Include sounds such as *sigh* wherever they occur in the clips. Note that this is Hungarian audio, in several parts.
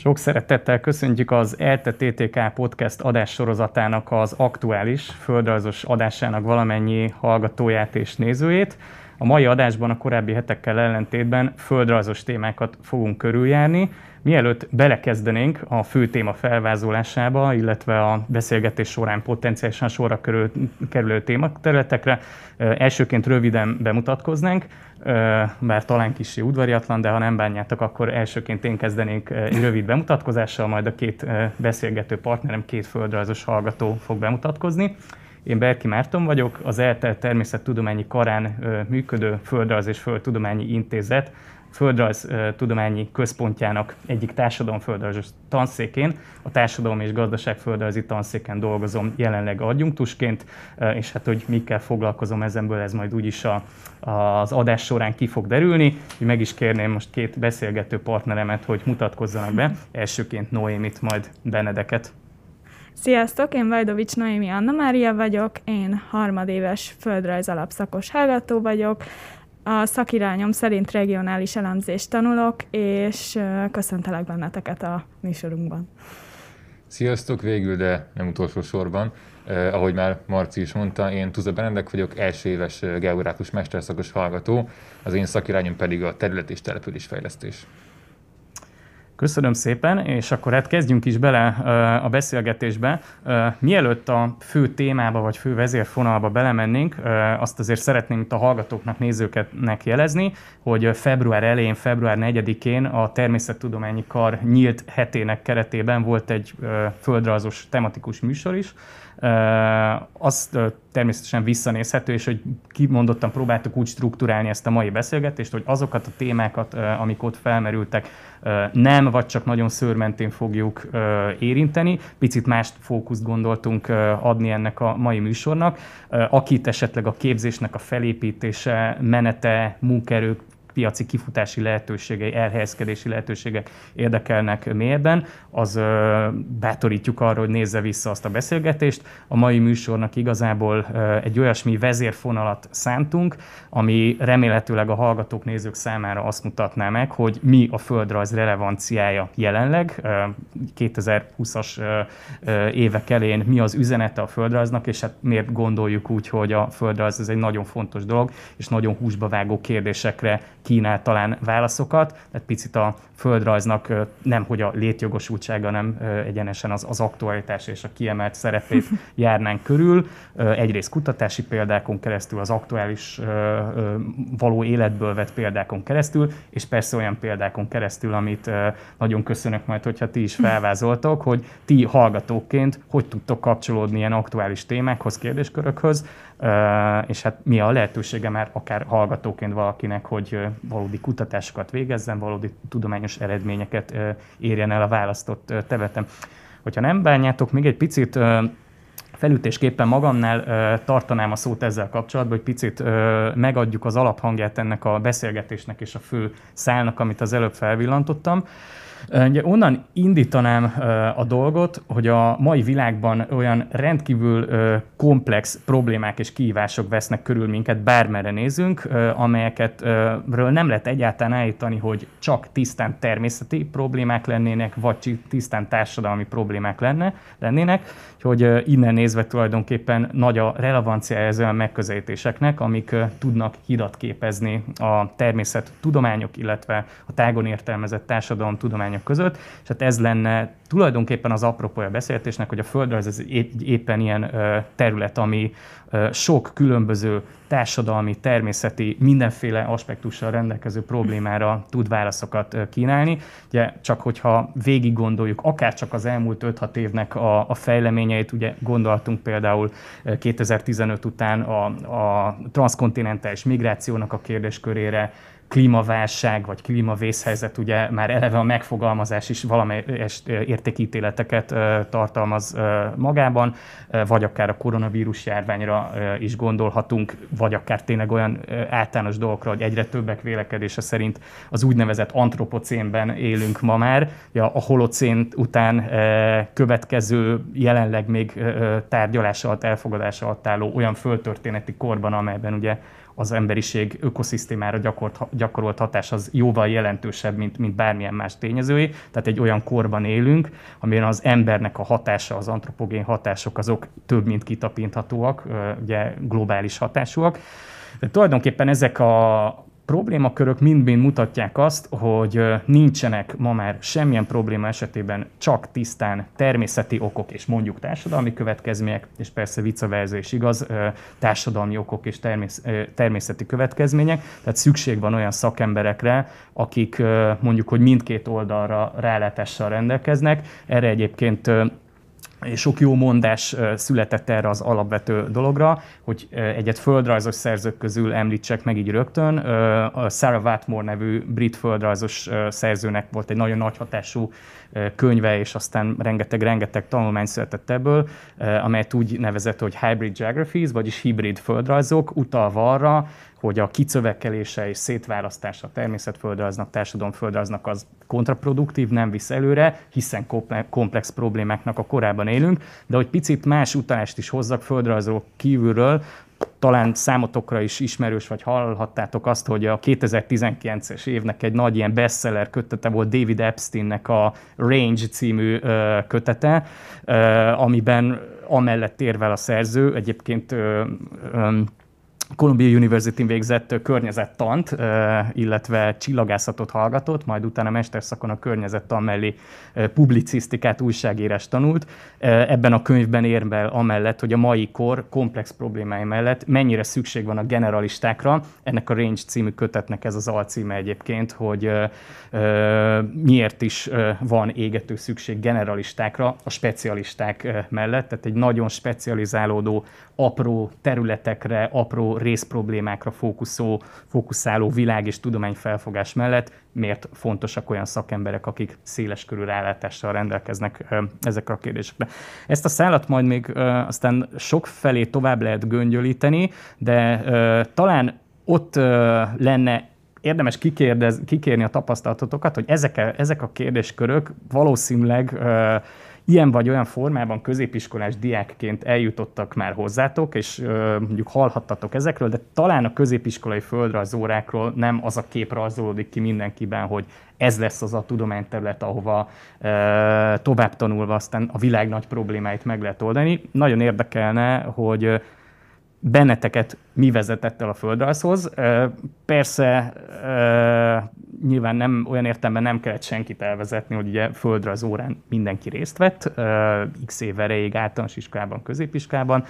Sok szeretettel köszöntjük az ELTE TTK podcast adássorozatának az aktuális földrajzos adásának valamennyi hallgatóját és nézőjét. A mai adásban a korábbi hetekkel ellentétben földrajzos témákat fogunk körüljárni. Mielőtt belekezdenénk a fő téma felvázolásába, illetve a beszélgetés során potenciálisan sorra kerülő tématerületekre, elsőként röviden bemutatkoznánk bár talán kicsi udvariatlan, de ha nem bánjátok, akkor elsőként én kezdenék egy rövid bemutatkozással, majd a két beszélgető partnerem, két földrajzos hallgató fog bemutatkozni. Én Berki Márton vagyok, az ELTE Természettudományi Karán működő Földrajz és Földtudományi Intézet földrajz tudományi központjának egyik társadalomföldrajzos tanszékén, a társadalom és gazdaság földrajzi tanszéken dolgozom jelenleg adjunktusként, és hát hogy mikkel foglalkozom ezenből, ez majd úgyis a, az adás során ki fog derülni. Úgy meg is kérném most két beszélgető partneremet, hogy mutatkozzanak be. Elsőként Noémit, majd Benedeket. Sziasztok, én Vajdovics Noémi Anna Mária vagyok, én harmadéves földrajz alapszakos hallgató vagyok, a szakirányom szerint regionális elemzést tanulok, és köszöntelek benneteket a műsorunkban. Sziasztok, végül, de nem utolsó sorban. Eh, ahogy már Marci is mondta, én Tuza Benedek vagyok, első éves geográfus mesterszakos hallgató, az én szakirányom pedig a terület és településfejlesztés. Köszönöm szépen, és akkor hát kezdjünk is bele a beszélgetésbe. Mielőtt a fő témába vagy fő vezérfonalba belemennénk, azt azért szeretném itt a hallgatóknak, nézőknek jelezni, hogy február elején, február 4-én a Természettudományi Kar nyílt hetének keretében volt egy földrajzos tematikus műsor is, azt természetesen visszanézhető, és hogy kimondottan próbáltuk úgy struktúrálni ezt a mai beszélgetést, hogy azokat a témákat, amik ott felmerültek, nem, vagy csak nagyon szőrmentén fogjuk érinteni. Picit más fókuszt gondoltunk adni ennek a mai műsornak. Akit esetleg a képzésnek a felépítése, menete, munkerők piaci kifutási lehetőségei, elhelyezkedési lehetőségek érdekelnek mélyebben, az bátorítjuk arra, hogy nézze vissza azt a beszélgetést. A mai műsornak igazából egy olyasmi vezérfonalat szántunk, ami remélhetőleg a hallgatók, nézők számára azt mutatná meg, hogy mi a földrajz relevanciája jelenleg, 2020-as évek elén mi az üzenete a földrajznak, és hát miért gondoljuk úgy, hogy a földrajz ez egy nagyon fontos dolog, és nagyon húsba vágó kérdésekre kínál talán válaszokat, tehát picit a földrajznak nem hogy a létjogosultsága, hanem egyenesen az, az aktualitás és a kiemelt szerepét *laughs* járnánk körül. Egyrészt kutatási példákon keresztül, az aktuális való életből vett példákon keresztül, és persze olyan példákon keresztül, amit nagyon köszönök majd, hogyha ti is felvázoltok, hogy ti hallgatóként hogy tudtok kapcsolódni ilyen aktuális témákhoz, kérdéskörökhöz, és hát mi a lehetősége már akár hallgatóként valakinek, hogy valódi kutatásokat végezzen, valódi tudományos eredményeket érjen el a választott területen. Hogyha nem bánjátok, még egy picit felütésképpen magamnál tartanám a szót ezzel kapcsolatban, hogy picit megadjuk az alaphangját ennek a beszélgetésnek és a fő szálnak, amit az előbb felvillantottam. Ugye onnan indítanám a dolgot, hogy a mai világban olyan rendkívül komplex problémák és kihívások vesznek körül minket, bármerre nézünk, amelyeket ről nem lehet egyáltalán állítani, hogy csak tisztán természeti problémák lennének, vagy tisztán társadalmi problémák lenne, lennének, hogy innen nézve tulajdonképpen nagy a relevanciája ez olyan megközelítéseknek, amik tudnak hidat képezni a természet tudományok, illetve a tágon értelmezett társadalom tudományok között, és hát ez lenne tulajdonképpen az apropója beszélgetésnek, hogy a földrajz ez éppen ilyen terület, ami sok különböző társadalmi, természeti, mindenféle aspektussal rendelkező problémára tud válaszokat kínálni. Ugye csak hogyha végig gondoljuk, akár csak az elmúlt 5-6 évnek a, a fejleményeit, ugye gondoltunk például 2015 után a, a transzkontinentális migrációnak a kérdéskörére, klímaválság vagy klímavészhelyzet, ugye már eleve a megfogalmazás is valamelyes értékítéleteket tartalmaz magában, vagy akár a koronavírus járványra is gondolhatunk, vagy akár tényleg olyan általános dolgokra, hogy egyre többek vélekedése szerint az úgynevezett antropocénben élünk ma már, a holocén után következő, jelenleg még tárgyalás alatt, elfogadás alatt álló olyan földtörténeti korban, amelyben ugye az emberiség ökoszisztémára gyakorolt, gyakorolt hatás az jóval jelentősebb, mint, mint bármilyen más tényezői. Tehát egy olyan korban élünk, amiben az embernek a hatása, az antropogén hatások azok több, mint kitapinthatóak, ugye globális hatásúak. De tulajdonképpen ezek a problémakörök mind-mind mutatják azt, hogy nincsenek ma már semmilyen probléma esetében csak tisztán természeti okok és mondjuk társadalmi következmények, és persze vice is igaz, társadalmi okok és természeti következmények. Tehát szükség van olyan szakemberekre, akik mondjuk, hogy mindkét oldalra rálátással rendelkeznek. Erre egyébként sok jó mondás született erre az alapvető dologra, hogy egyet földrajzos szerzők közül említsek meg így rögtön. A Sarah Watmore nevű brit földrajzos szerzőnek volt egy nagyon nagy hatású könyve, és aztán rengeteg-rengeteg tanulmány született ebből, amelyet úgy nevezett, hogy Hybrid Geographies, vagyis hibrid földrajzok, utalva arra, hogy a kicövekelése és szétválasztása a természetföldrajznak, társadalomföldrajznak az kontraproduktív, nem visz előre, hiszen komplex problémáknak a korában élünk, de hogy picit más utalást is hozzak földrajzról kívülről, talán számotokra is ismerős, vagy hallhattátok azt, hogy a 2019-es évnek egy nagy ilyen bestseller kötete volt David Epsteinnek a Range című kötete, amiben amellett érvel a szerző, egyébként Columbia University-n végzett környezettant, illetve csillagászatot hallgatott, majd utána mesterszakon a környezettan mellé publicisztikát, újságírás tanult. Ebben a könyvben érvel amellett, hogy a mai kor komplex problémái mellett mennyire szükség van a generalistákra. Ennek a Range című kötetnek ez az alcíme egyébként, hogy miért is van égető szükség generalistákra a specialisták mellett. Tehát egy nagyon specializálódó, apró területekre, apró részproblémákra fókuszó, fókuszáló világ és tudomány felfogás mellett miért fontosak olyan szakemberek, akik széles körű rálátással rendelkeznek ezekre a kérdésekre. Ezt a szállat majd még aztán sok felé tovább lehet göngyölíteni, de talán ott lenne érdemes kikérdez, kikérni a tapasztalatokat, hogy ezek, ezek a kérdéskörök valószínűleg ilyen vagy olyan formában középiskolás diákként eljutottak már hozzátok, és mondjuk hallhattatok ezekről, de talán a középiskolai földrajzórákról nem az a kép rajzolódik ki mindenkiben, hogy ez lesz az a tudományterület, ahova tovább tanulva aztán a világ nagy problémáit meg lehet oldani. Nagyon érdekelne, hogy benneteket mi vezetett el a földrajzhoz. Persze nyilván nem olyan értelemben nem kellett senkit elvezetni, hogy ugye földrajz órán mindenki részt vett, x év erejéig általános iskolában, középiskolában,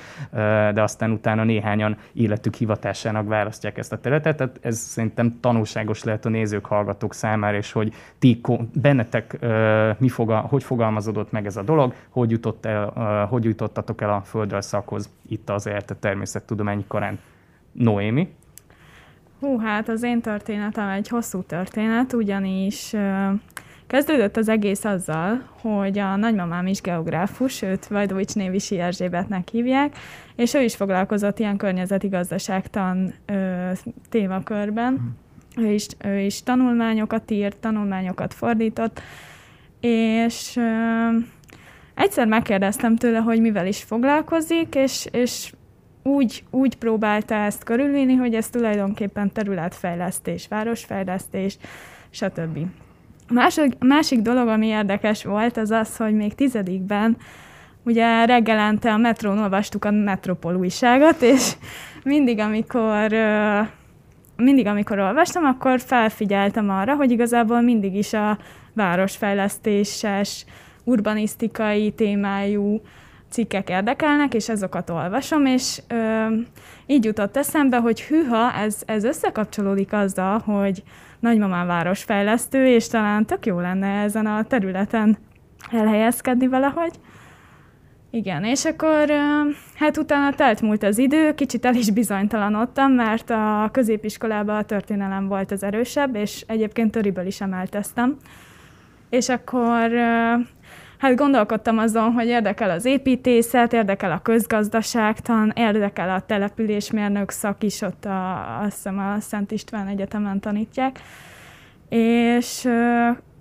de aztán utána néhányan életük hivatásának választják ezt a területet. Tehát ez szerintem tanulságos lehet a nézők, hallgatók számára, és hogy ti bennetek mi fogal, hogy fogalmazódott meg ez a dolog, hogy, jutott el, hogy jutottatok el a földrajz szakhoz itt az ELTE természettudományi karán. Noémi? Hú, hát az én történetem egy hosszú történet, ugyanis kezdődött az egész azzal, hogy a nagymamám is geográfus, őt Vajdovics Névisi Erzsébetnek hívják, és ő is foglalkozott ilyen környezeti gazdaságtan ö, témakörben. Ő is, ő is tanulmányokat írt, tanulmányokat fordított, és ö, egyszer megkérdeztem tőle, hogy mivel is foglalkozik, és, és úgy, úgy próbálta ezt körülvinni, hogy ez tulajdonképpen területfejlesztés, városfejlesztés, stb. Másik, másik dolog, ami érdekes volt, az az, hogy még tizedikben ugye reggelente a metrón olvastuk a Metropol újságot, és mindig, amikor mindig, amikor olvastam, akkor felfigyeltem arra, hogy igazából mindig is a városfejlesztéses, urbanisztikai témájú cikkek érdekelnek, és azokat olvasom, és ö, így jutott eszembe, hogy hűha, ez, ez összekapcsolódik azzal, hogy nagymamám városfejlesztő, és talán tök jó lenne ezen a területen elhelyezkedni valahogy. Igen, és akkor hát utána telt múlt az idő, kicsit el is bizonytalanodtam, mert a középiskolában a történelem volt az erősebb, és egyébként töriből is emelteztem. És akkor hát gondolkodtam azon, hogy érdekel az építészet, érdekel a közgazdaságtan, érdekel a településmérnök szak is, ott a, azt hiszem a Szent István Egyetemen tanítják. És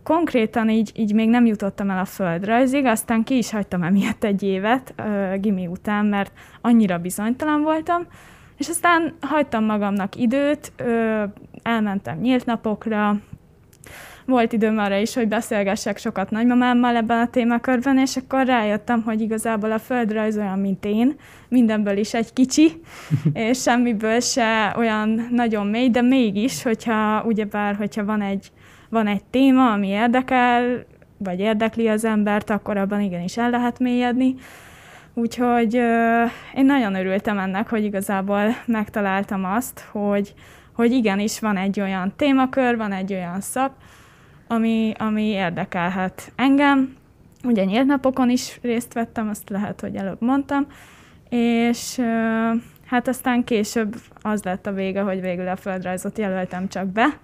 konkrétan így, így még nem jutottam el a földrajzig, aztán ki is hagytam emiatt egy évet ö, gimi után, mert annyira bizonytalan voltam, És aztán hagytam magamnak időt, ö, elmentem nyílt napokra, volt időm arra is, hogy beszélgessek sokat nagymamámmal ebben a témakörben, és akkor rájöttem, hogy igazából a földrajz olyan, mint én, mindenből is egy kicsi, *laughs* és semmiből se olyan nagyon mély, de mégis, hogyha ugyebár, hogyha van egy, van egy téma, ami érdekel, vagy érdekli az embert, akkor abban igenis el lehet mélyedni. Úgyhogy euh, én nagyon örültem ennek, hogy igazából megtaláltam azt, hogy, hogy igenis van egy olyan témakör, van egy olyan szak, ami, ami érdekelhet engem. Ugye nyílt napokon is részt vettem, azt lehet, hogy előbb mondtam, és hát aztán később az lett a vége, hogy végül a földrajzot jelöltem csak be,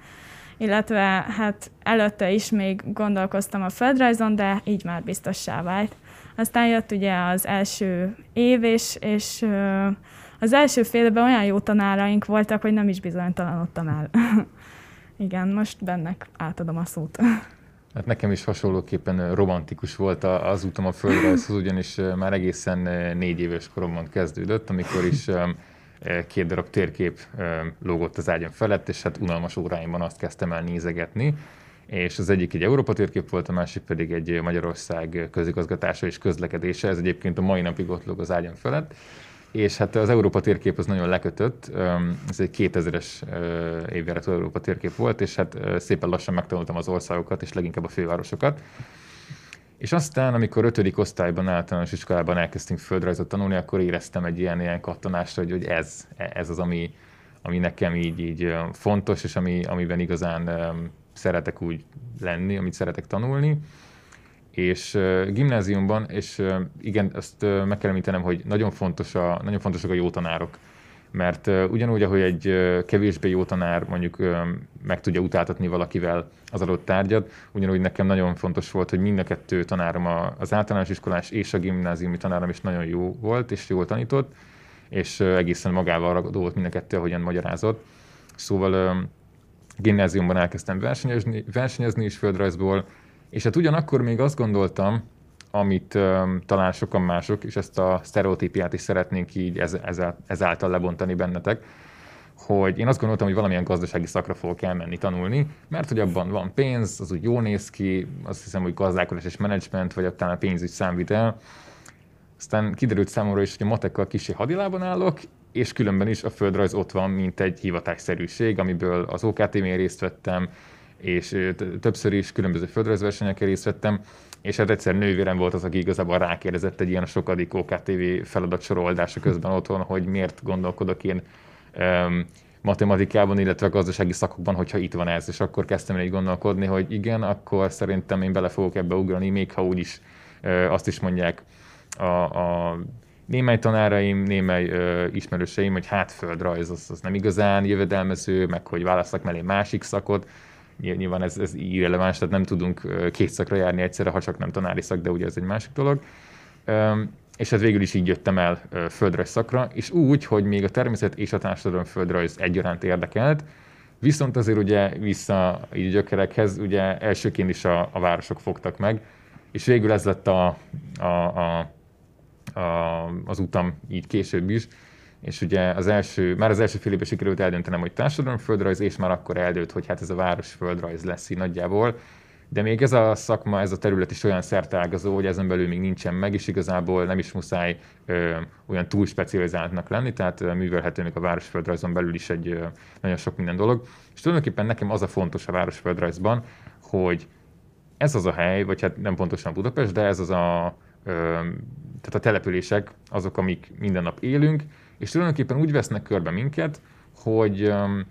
illetve hát előtte is még gondolkoztam a földrajzon, de így már biztossá vált. Aztán jött ugye az első év, és, és az első félben olyan jó tanáraink voltak, hogy nem is bizonytalanodtam el. *laughs* Igen, most bennek átadom a szót. Hát nekem is hasonlóképpen romantikus volt az utam a földrajzhoz, ugyanis már egészen négy éves koromban kezdődött, amikor is két darab térkép lógott az ágyam felett, és hát unalmas óráimban azt kezdtem el nézegetni, és az egyik egy Európa térkép volt, a másik pedig egy Magyarország közigazgatása és közlekedése, ez egyébként a mai napig ott lóg az ágyam felett, és hát az Európa térkép az nagyon lekötött, ez egy 2000-es évjáratú Európa térkép volt, és hát szépen lassan megtanultam az országokat, és leginkább a fővárosokat. És aztán, amikor ötödik osztályban, általános iskolában elkezdtünk földrajzot tanulni, akkor éreztem egy ilyen, ilyen kattanást, hogy, hogy ez, ez az, ami, ami nekem így, így fontos, és ami, amiben igazán szeretek úgy lenni, amit szeretek tanulni és uh, gimnáziumban, és uh, igen, azt uh, meg kell említenem, hogy nagyon, fontos a, nagyon fontosak a jó tanárok. Mert uh, ugyanúgy, ahogy egy uh, kevésbé jó tanár mondjuk uh, meg tudja utáltatni valakivel az adott tárgyat, ugyanúgy nekem nagyon fontos volt, hogy mind a kettő tanárom, a, az általános iskolás és a gimnáziumi tanárom is nagyon jó volt, és jól tanított, és uh, egészen magával ragadó volt mind a kettő, ahogyan magyarázott. Szóval uh, gimnáziumban elkezdtem versenyezni, versenyezni is földrajzból, és hát ugyanakkor még azt gondoltam, amit um, talán sokan mások, és ezt a sztereotípiát is szeretnénk így ez, ezáltal lebontani bennetek, hogy én azt gondoltam, hogy valamilyen gazdasági szakra fogok elmenni tanulni, mert hogy abban van pénz, az úgy jól néz ki, azt hiszem, hogy gazdálkodás és menedzsment, vagy talán a pénzügy számvitel. Aztán kiderült számomra is, hogy a matekkal kicsi hadilában állok, és különben is a földrajz ott van, mint egy hivatásszerűség, amiből az OKTV-n részt vettem, és többször is különböző földrajzversenyeken részt vettem, és hát egyszer nővérem volt az, aki igazából rákérdezett egy ilyen sokadik OKTV feladat soroldása közben otthon, hogy miért gondolkodok én um, matematikában, illetve gazdasági szakokban, hogyha itt van ez, és akkor kezdtem el így gondolkodni, hogy igen, akkor szerintem én bele fogok ebbe ugrani, még ha úgyis uh, azt is mondják a, a némely tanáraim, némely uh, ismerőseim, hogy hát földrajz az, az nem igazán jövedelmező, meg hogy választak mellé másik szakot, nyilván ez, ez irreleváns, tehát nem tudunk két szakra járni egyszerre, ha csak nem tanári szak, de ugye ez egy másik dolog. És ez végül is így jöttem el földrajz szakra, és úgy, hogy még a természet és a társadalom földrajz egyaránt érdekelt, viszont azért ugye vissza így gyökerekhez, ugye elsőként is a, a városok fogtak meg, és végül ez lett a, a, a, a, az utam így később is, és ugye az első, már az első fél évben sikerült eldöntenem, hogy társadalomföldrajz, és már akkor eldőlt, hogy hát ez a városföldrajz lesz így nagyjából. De még ez a szakma, ez a terület is olyan szertágazó, hogy ezen belül még nincsen meg, és igazából nem is muszáj ö, olyan túl specializáltnak lenni, tehát ö, művelhető még a városföldrajzon belül is egy ö, nagyon sok minden dolog. És tulajdonképpen nekem az a fontos a városföldrajzban, hogy ez az a hely, vagy hát nem pontosan Budapest, de ez az a, ö, tehát a települések azok, amik minden nap élünk, és tulajdonképpen úgy vesznek körbe minket, hogy um,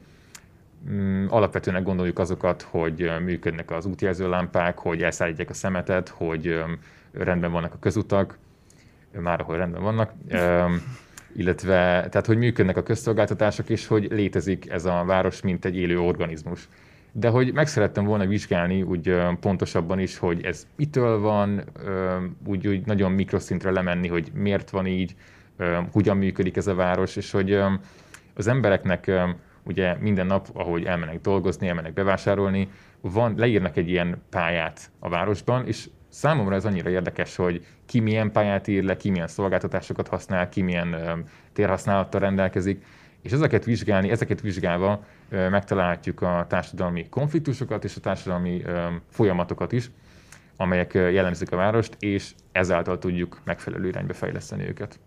alapvetően gondoljuk azokat, hogy működnek az útjelzőlámpák, hogy elszállítják a szemetet, hogy rendben vannak a közutak, már ahol rendben vannak, illetve tehát, hogy működnek a közszolgáltatások, és hogy létezik ez a város, mint egy élő organizmus. De hogy meg szerettem volna vizsgálni úgy pontosabban is, hogy ez mitől van, úgy, úgy nagyon mikroszintre lemenni, hogy miért van így, hogyan működik ez a város, és hogy az embereknek ugye minden nap, ahogy elmennek dolgozni, elmennek bevásárolni, van, leírnak egy ilyen pályát a városban, és számomra ez annyira érdekes, hogy ki milyen pályát ír le, ki milyen szolgáltatásokat használ, ki milyen térhasználattal rendelkezik, és ezeket vizsgálni, ezeket vizsgálva megtalálhatjuk a társadalmi konfliktusokat és a társadalmi folyamatokat is, amelyek jellemzik a várost, és ezáltal tudjuk megfelelő irányba fejleszteni őket.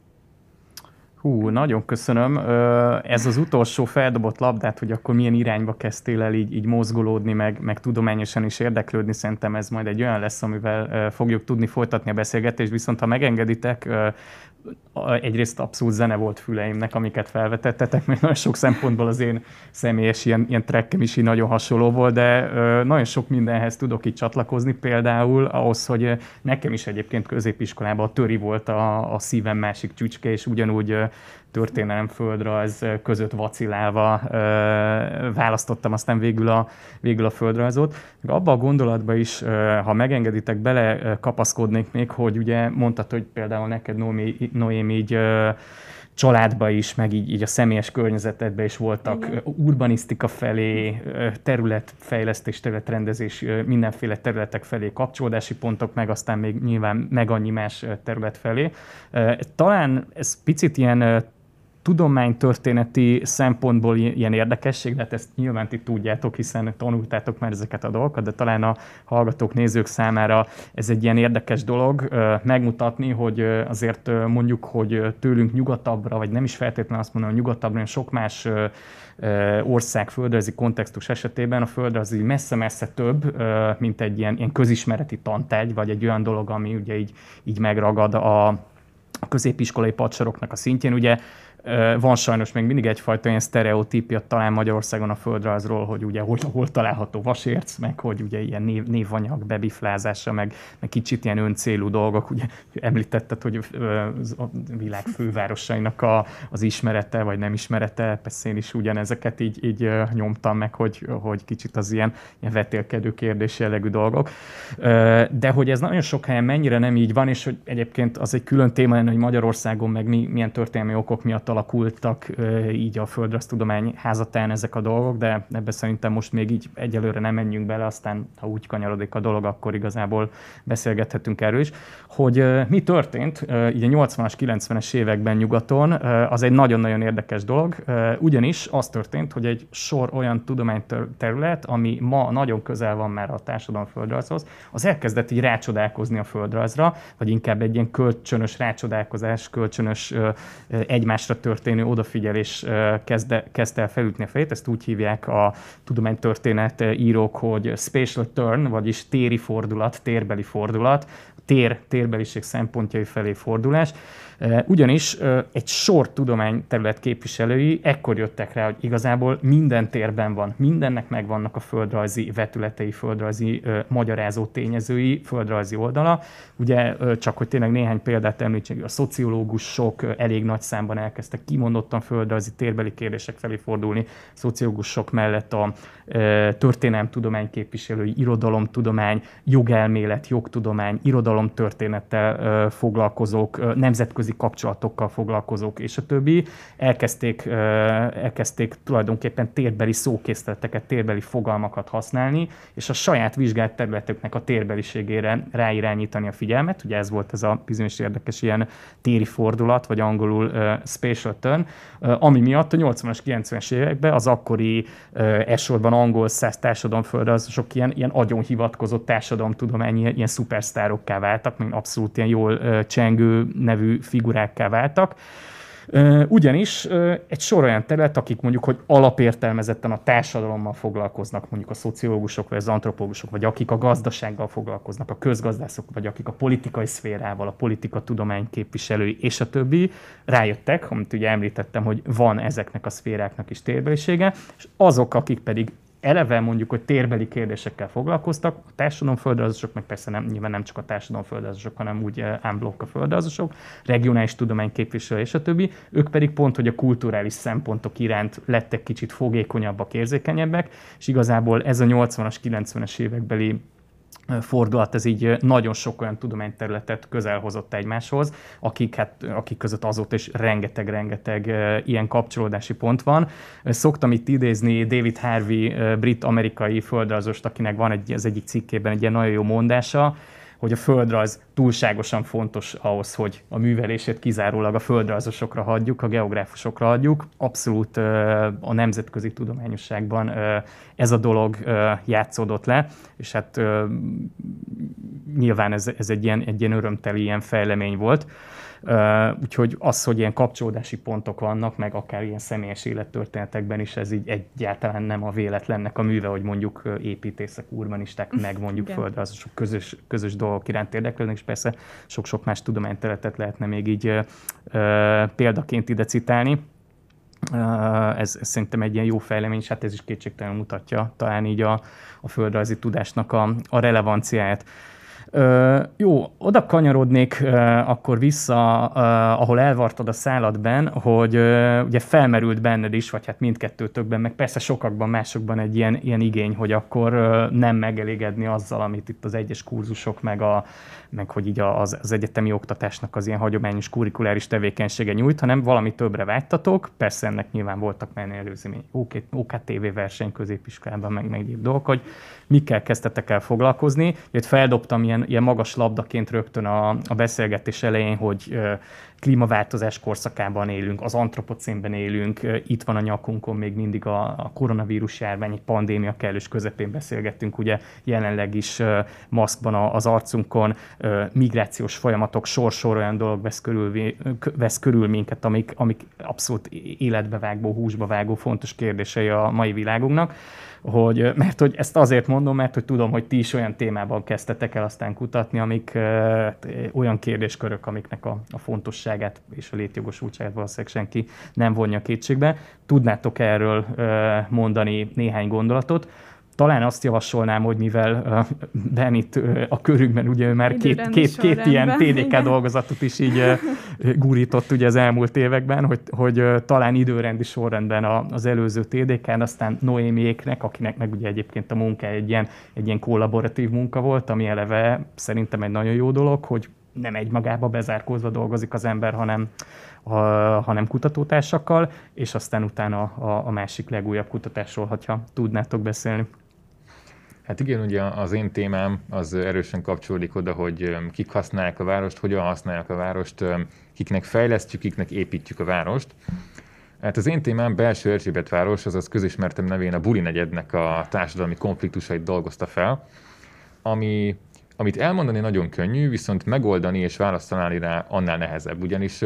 Hú, nagyon köszönöm. Ez az utolsó feldobott labdát, hogy akkor milyen irányba kezdtél el így, így mozgolódni, meg, meg tudományosan is érdeklődni, szerintem ez majd egy olyan lesz, amivel fogjuk tudni folytatni a beszélgetést, viszont ha megengeditek, egyrészt abszolút zene volt füleimnek, amiket felvetettetek, mert nagyon sok szempontból az én személyes ilyen, ilyen trekkem is így nagyon hasonló volt, de nagyon sok mindenhez tudok itt csatlakozni, például ahhoz, hogy nekem is egyébként középiskolában a töri volt a, a szívem másik csücske, és ugyanúgy történelem földrajz között vacilálva választottam aztán végül a, végül a földrajzot. Abba a gondolatba is, ha megengeditek, bele kapaszkodnék még, hogy ugye mondtad, hogy például neked Noémi, Noémi így családba is, meg így, így a személyes környezetedbe is voltak Igen. urbanisztika felé, területfejlesztés, területrendezés, mindenféle területek felé kapcsolódási pontok, meg aztán még nyilván meg annyi más terület felé. Talán ez picit ilyen tudománytörténeti szempontból ilyen érdekesség, hát ezt nyilván ti tudjátok, hiszen tanultátok már ezeket a dolgokat, de talán a hallgatók, nézők számára ez egy ilyen érdekes dolog megmutatni, hogy azért mondjuk, hogy tőlünk nyugatabbra, vagy nem is feltétlenül azt mondom, hogy nyugatabbra, hanem sok más ország földrajzi kontextus esetében a földrajzi messze-messze több, mint egy ilyen, ilyen közismereti tantárgy, vagy egy olyan dolog, ami ugye így, így megragad a, a középiskolai padsoroknak a szintjén. Ugye van sajnos még mindig egyfajta ilyen sztereotípia talán Magyarországon a földrajzról, hogy ugye hol, hol található vasérc, meg hogy ugye ilyen név, névanyag bebiflázása, meg, meg kicsit ilyen öncélú dolgok. Ugye említetted, hogy a világ fővárosainak a, az ismerete, vagy nem ismerete, persze én is ugyanezeket így, így nyomtam meg, hogy, hogy kicsit az ilyen, ilyen vetélkedő kérdés jellegű dolgok. De hogy ez nagyon sok helyen mennyire nem így van, és hogy egyébként az egy külön téma lenne, hogy Magyarországon meg mi, milyen történelmi okok miatt alakultak így a földrajztudomány házatán ezek a dolgok, de ebbe szerintem most még így egyelőre nem menjünk bele, aztán ha úgy kanyarodik a dolog, akkor igazából beszélgethetünk erről is. Hogy mi történt így a 80-as, 90-es években nyugaton, az egy nagyon-nagyon érdekes dolog, ugyanis az történt, hogy egy sor olyan tudományterület, ami ma nagyon közel van már a társadalom földrajzhoz, az elkezdett így rácsodálkozni a földrajzra, vagy inkább egy ilyen kölcsönös rácsodálkozás, kölcsönös egymásra történő odafigyelés kezdte, kezdte el felütni a fejét, ezt úgy hívják a tudománytörténet írók, hogy spatial turn, vagyis téri fordulat, térbeli fordulat, tér, térbeliség szempontjai felé fordulás. Ugyanis egy sor tudományterület képviselői ekkor jöttek rá, hogy igazából minden térben van, mindennek megvannak a földrajzi vetületei, földrajzi magyarázó tényezői, földrajzi oldala. Ugye csak, hogy tényleg néhány példát említsek, a szociológusok elég nagy számban elkezdtek kimondottan földrajzi térbeli kérdések felé fordulni, szociológusok mellett a történelmtudomány képviselői, irodalomtudomány, jogelmélet, jogtudomány, irodalomtörténettel foglalkozók, nemzetközi nemzetközi kapcsolatokkal foglalkozók és a többi elkezdték, elkezdték tulajdonképpen térbeli szókészleteket, térbeli fogalmakat használni, és a saját vizsgált területüknek a térbeliségére ráirányítani a figyelmet. Ugye ez volt ez a bizonyos érdekes ilyen téri fordulat, vagy angolul uh, spatial turn, uh, ami miatt a 80-as, 90-es években az akkori uh, esorban angol száz társadalomföldre az sok ilyen, ilyen agyon hivatkozott társadalomtudományi ilyen szupersztárokká váltak, mint abszolút ilyen jól uh, csengő nevű figurákká váltak. Ugyanis egy sor olyan terület, akik mondjuk, hogy alapértelmezetten a társadalommal foglalkoznak, mondjuk a szociológusok, vagy az antropológusok, vagy akik a gazdasággal foglalkoznak, a közgazdászok, vagy akik a politikai szférával, a politika tudomány képviselői, és a többi, rájöttek, amit ugye említettem, hogy van ezeknek a szféráknak is térbelisége, és azok, akik pedig eleve mondjuk, hogy térbeli kérdésekkel foglalkoztak, a társadalomföldrajzosok, meg persze nem, nyilván nem csak a társadalomföldrajzosok, hanem úgy ámblokk eh, a földrajzosok, regionális tudomány képviselő és a többi, ők pedig pont, hogy a kulturális szempontok iránt lettek kicsit fogékonyabbak, érzékenyebbek, és igazából ez a 80-as, 90-es évekbeli fordulat, ez így nagyon sok olyan tudományterületet közel hozott egymáshoz, akik, hát, akik között azóta is rengeteg-rengeteg ilyen kapcsolódási pont van. Szoktam itt idézni David Harvey, brit-amerikai földrajzost, akinek van egy, az egyik cikkében egy ilyen nagyon jó mondása, hogy a földrajz túlságosan fontos ahhoz, hogy a művelését kizárólag a földrajzosokra hagyjuk, a geográfusokra hagyjuk. Abszolút a nemzetközi tudományosságban ez a dolog játszódott le, és hát nyilván ez, ez egy, ilyen, egy ilyen örömteli ilyen fejlemény volt. Úgyhogy az, hogy ilyen kapcsolódási pontok vannak, meg akár ilyen személyes élettörténetekben is, ez így egyáltalán nem a véletlennek a műve, hogy mondjuk építészek, urbanisták, meg mondjuk földrajzosok közös, közös dolgok iránt érdeklődnek, és persze sok-sok más tudományterületet lehetne még így példaként ide citálni. Ez, ez szerintem egy ilyen jó fejlemény, és hát ez is kétségtelenül mutatja talán így a, a földrajzi tudásnak a, a relevanciáját. Jó, oda kanyarodnék akkor vissza, ahol elvartad a száladben, hogy ugye felmerült benned is, vagy hát mindkettőtökben, meg persze sokakban, másokban egy ilyen, ilyen igény, hogy akkor nem megelégedni azzal, amit itt az egyes kurzusok, meg, a, meg hogy így az, az egyetemi oktatásnak az ilyen hagyományos kurikuláris tevékenysége nyújt, hanem valami többre vágytatok. Persze ennek nyilván voltak menni előzmény OKTV verseny középiskolában, meg meg egyéb dolgok, hogy mikkel kezdtetek el foglalkozni. Itt feldobtam ilyen, ilyen magas labdaként rögtön a, a beszélgetés elején, hogy klímaváltozás korszakában élünk, az antropocénben élünk, itt van a nyakunkon még mindig a, a koronavírus járvány, egy pandémia kellős közepén beszélgettünk, ugye jelenleg is maszkban az arcunkon, migrációs folyamatok, sor-sor olyan dolog vesz körül, vesz körül minket, amik, amik abszolút életbevágó, húsba vágó fontos kérdései a mai világunknak hogy, mert hogy ezt azért mondom, mert hogy tudom, hogy ti is olyan témában kezdtetek el aztán kutatni, amik olyan kérdéskörök, amiknek a, a fontosságát és a létjogosultságát valószínűleg senki nem vonja kétségbe. Tudnátok erről mondani néhány gondolatot? Talán azt javasolnám, hogy mivel Ben itt a körünkben ugye már két, két, két ilyen TDK igen. dolgozatot is így gurított ugye az elmúlt években, hogy, hogy talán időrendi sorrendben a, az előző TDK-n, aztán Noémiéknek, akinek meg ugye egyébként a munka egy ilyen, egy ilyen kollaboratív munka volt, ami eleve szerintem egy nagyon jó dolog, hogy nem egy magába bezárkózva dolgozik az ember, hanem, a, hanem kutatótársakkal, és aztán utána a, a másik legújabb kutatásról, ha tudnátok beszélni. Hát igen, ugye az én témám az erősen kapcsolódik oda, hogy kik használják a várost, hogyan használják a várost, kiknek fejlesztjük, kiknek építjük a várost. Hát az én témám belső Erzsébet város, azaz közismertem nevén a Buli negyednek a társadalmi konfliktusait dolgozta fel, ami, amit elmondani nagyon könnyű, viszont megoldani és választ találni rá annál nehezebb. Ugyanis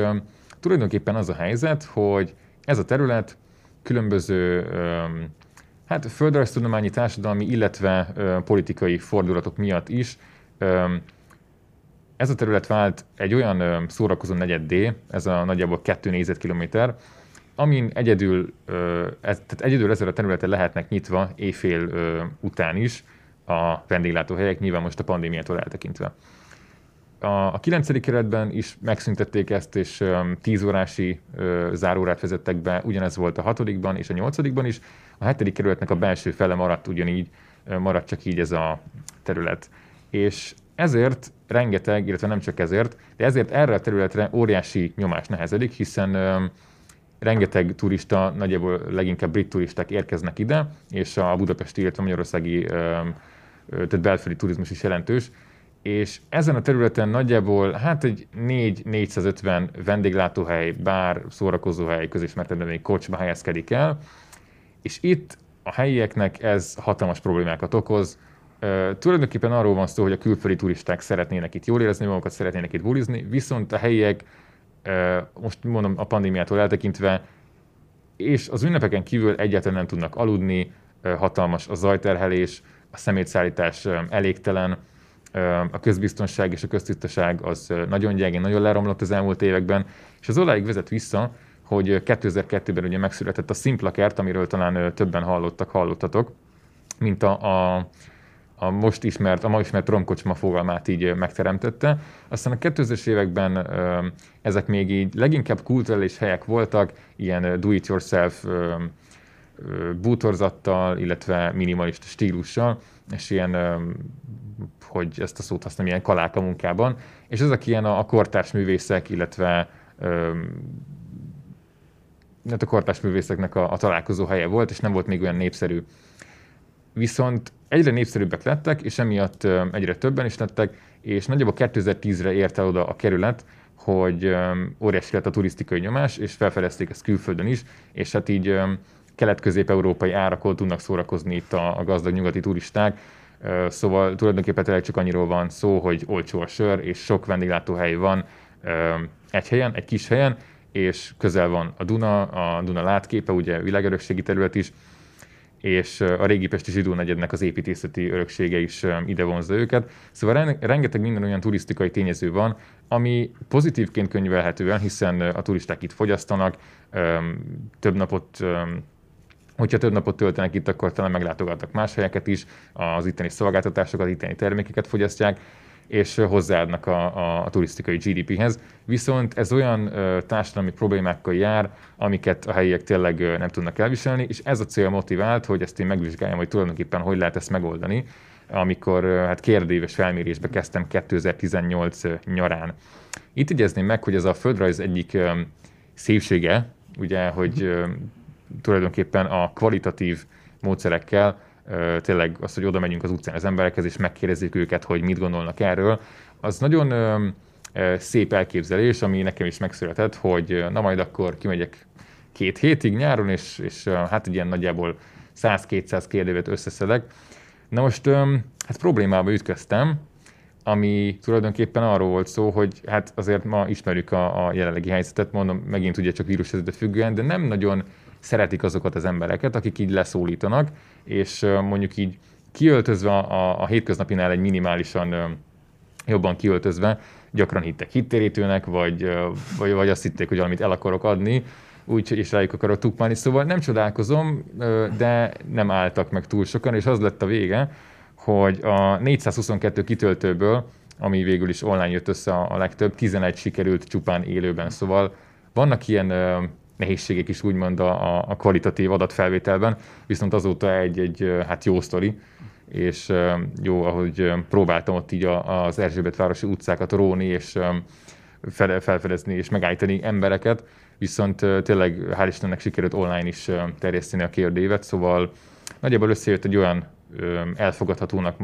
tulajdonképpen az a helyzet, hogy ez a terület különböző Hát földrajztudományi, társadalmi, illetve ö, politikai fordulatok miatt is ö, ez a terület vált egy olyan ö, szórakozó negyed ez a nagyjából 2 négyzetkilométer, amin egyedül, ö, ez, tehát egyedül ezen a területen lehetnek nyitva éjfél ö, után is a vendéglátóhelyek, nyilván most a pandémiától eltekintve. A, a 9. keretben is megszüntették ezt, és um, 10 órási zárórát vezettek be, ugyanez volt a 6. és a 8. is, a hetedik kerületnek a belső fele maradt ugyanígy, maradt csak így ez a terület. És ezért rengeteg, illetve nem csak ezért, de ezért erre a területre óriási nyomás nehezedik, hiszen rengeteg turista, nagyjából leginkább brit turisták érkeznek ide, és a budapesti, illetve magyarországi tehát belföldi turizmus is jelentős, és ezen a területen nagyjából hát egy 4-450 vendéglátóhely, bár, szórakozóhely, közismertebb kocsma helyezkedik el, és itt a helyieknek ez hatalmas problémákat okoz. Uh, tulajdonképpen arról van szó, hogy a külföldi turisták szeretnének itt jól érezni magukat, szeretnének itt bulizni, viszont a helyiek, uh, most mondom a pandémiától eltekintve, és az ünnepeken kívül egyáltalán nem tudnak aludni, uh, hatalmas a zajterhelés, a szemétszállítás elégtelen, a közbiztonság és a köztisztaság az nagyon gyengén, nagyon leromlott az elmúlt években, és az oláig vezet vissza, hogy 2002-ben ugye megszületett a Simplakert, amiről talán többen hallottak, hallottatok, mint a, a, a most ismert, a ma ismert romkocsma fogalmát így megteremtette. Aztán a 2000-es években ezek még így leginkább kulturális helyek voltak, ilyen do-it-yourself bútorzattal, illetve minimalista stílussal, és ilyen, hogy ezt a szót használom, ilyen kaláka munkában, és ezek ilyen a, a kortárs művészek, illetve hát a kortárs művészeknek a, a találkozó helye volt, és nem volt még olyan népszerű. Viszont egyre népszerűbbek lettek, és emiatt egyre többen is lettek, és nagyjából 2010-re ért el oda a kerület, hogy óriási lett a turisztikai nyomás, és felfedezték ezt külföldön is, és hát így kelet-közép-európai árakon tudnak szórakozni itt a, a gazdag nyugati turisták, Szóval tulajdonképpen tényleg csak annyiról van szó, hogy olcsó a sör, és sok vendéglátóhely van egy helyen, egy kis helyen, és közel van a Duna, a Duna látképe, ugye világörökségi terület is, és a régi Pesti zsidó negyednek az építészeti öröksége is ide vonzza őket. Szóval rengeteg minden olyan turisztikai tényező van, ami pozitívként könyvelhető el, hiszen a turisták itt fogyasztanak, több napot Hogyha több napot töltenek itt, akkor talán meglátogatnak más helyeket is, az itteni szolgáltatásokat, itteni termékeket fogyasztják, és hozzáadnak a, a, a turisztikai GDP-hez. Viszont ez olyan ö, társadalmi problémákkal jár, amiket a helyiek tényleg ö, nem tudnak elviselni, és ez a cél motivált, hogy ezt én megvizsgáljam, hogy tulajdonképpen hogy lehet ezt megoldani, amikor ö, hát kérdéves felmérésbe kezdtem 2018 nyarán. Itt igyezném meg, hogy ez a földrajz egyik ö, szépsége, ugye, hogy tulajdonképpen a kvalitatív módszerekkel tényleg az, hogy oda megyünk az utcán az emberekhez, és megkérdezzük őket, hogy mit gondolnak erről, az nagyon szép elképzelés, ami nekem is megszületett, hogy na majd akkor kimegyek két hétig nyáron, és, és hát egy ilyen nagyjából 100-200 kérdévet összeszedek. Na most hát problémába ütköztem, ami tulajdonképpen arról volt szó, hogy hát azért ma ismerjük a, a jelenlegi helyzetet, mondom, megint ugye csak vírusvezető függően, de nem nagyon szeretik azokat az embereket, akik így leszólítanak, és mondjuk így kiöltözve a, a hétköznapinál egy minimálisan jobban kiöltözve, gyakran hittek hittérítőnek, vagy, vagy, vagy azt hitték, hogy valamit el akarok adni, úgyhogy és rájuk akarok tukmálni. Szóval nem csodálkozom, de nem álltak meg túl sokan, és az lett a vége, hogy a 422 kitöltőből, ami végül is online jött össze a legtöbb, 11 sikerült csupán élőben. Szóval vannak ilyen nehézségek is úgymond a, a kvalitatív adatfelvételben, viszont azóta egy, egy hát jó sztori, és jó, ahogy próbáltam ott így az Erzsébet városi utcákat róni, és felfedezni és megállítani embereket, viszont tényleg hál' Istennek sikerült online is terjeszteni a kérdévet, szóval nagyjából összejött egy olyan elfogadhatónak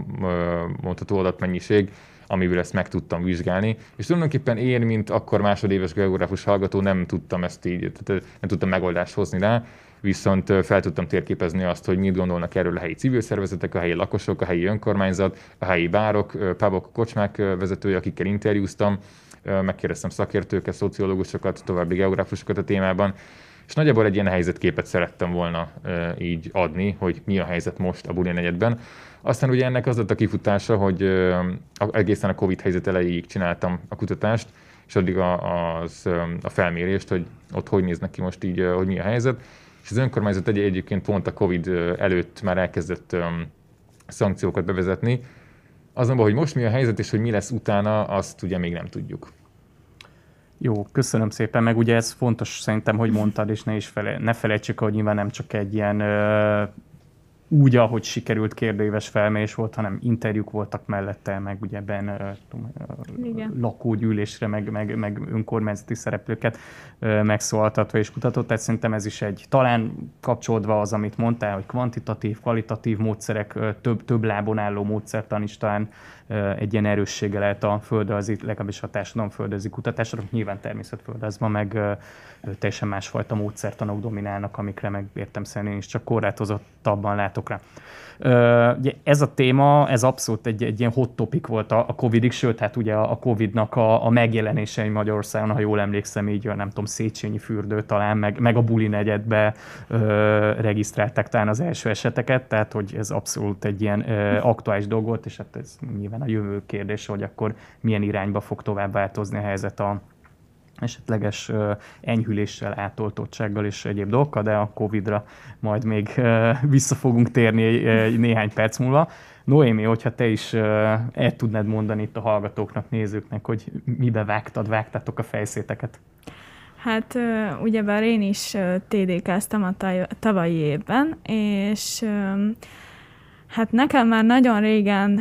mondható adatmennyiség, amiből ezt meg tudtam vizsgálni. És tulajdonképpen én, mint akkor másodéves geográfus hallgató nem tudtam ezt így, tehát nem tudtam megoldást hozni rá, viszont fel tudtam térképezni azt, hogy mit gondolnak erről a helyi civil szervezetek, a helyi lakosok, a helyi önkormányzat, a helyi bárok, pubok, kocsmák vezetői, akikkel interjúztam, megkérdeztem szakértőket, szociológusokat, további geográfusokat a témában, és nagyjából egy ilyen helyzetképet szerettem volna így adni, hogy mi a helyzet most a Buli negyedben. Aztán ugye ennek az lett a kifutása, hogy egészen a Covid helyzet elejéig csináltam a kutatást, és addig a, az, a felmérést, hogy ott hogy néznek ki most így, hogy mi a helyzet. És az önkormányzat egy, egyébként pont a Covid előtt már elkezdett szankciókat bevezetni. Azonban, hogy most mi a helyzet és hogy mi lesz utána, azt ugye még nem tudjuk. Jó, köszönöm szépen, meg ugye ez fontos szerintem, hogy mondtad, és ne is fele, ne felejtsük, hogy nyilván nem csak egy ilyen úgy, ahogy sikerült kérdőíves felmérés volt, hanem interjúk voltak mellette, meg ugye benne lakógyűlésre, meg, meg, meg önkormányzati szereplőket megszólaltatva és kutatott. Tehát szerintem ez is egy, talán kapcsolódva az, amit mondtál, hogy kvantitatív, kvalitatív módszerek, több, több lábon álló módszertan is talán egy ilyen erőssége lehet a földrajzi, legalábbis a társadalom földrajzi kutatásoknak. Nyilván természetföldrajzban meg teljesen másfajta módszertanok dominálnak, amikre meg értem szerint is csak korlátozottabban látok rá. Ez a téma, ez abszolút egy, egy ilyen hot topic volt a, Covid-ig, sőt, hát ugye a Covid-nak a, a megjelenése Magyarországon, ha jól emlékszem, így nem tudom, Széchenyi fürdő talán, meg, meg a Buli negyedbe ö, regisztrálták talán az első eseteket, tehát hogy ez abszolút egy ilyen ö, aktuális dolog volt, és hát ez nyilván a jövő kérdése, hogy akkor milyen irányba fog tovább változni a helyzet a, esetleges enyhüléssel, átoltottsággal és egyéb dolgokkal, de a Covid-ra majd még vissza fogunk térni néhány perc múlva. Noémi, hogyha te is el tudnád mondani itt a hallgatóknak, nézőknek, hogy mibe vágtad, vágtatok a fejszéteket? Hát ugyebár én is TDK-ztam a tavalyi évben, és hát nekem már nagyon régen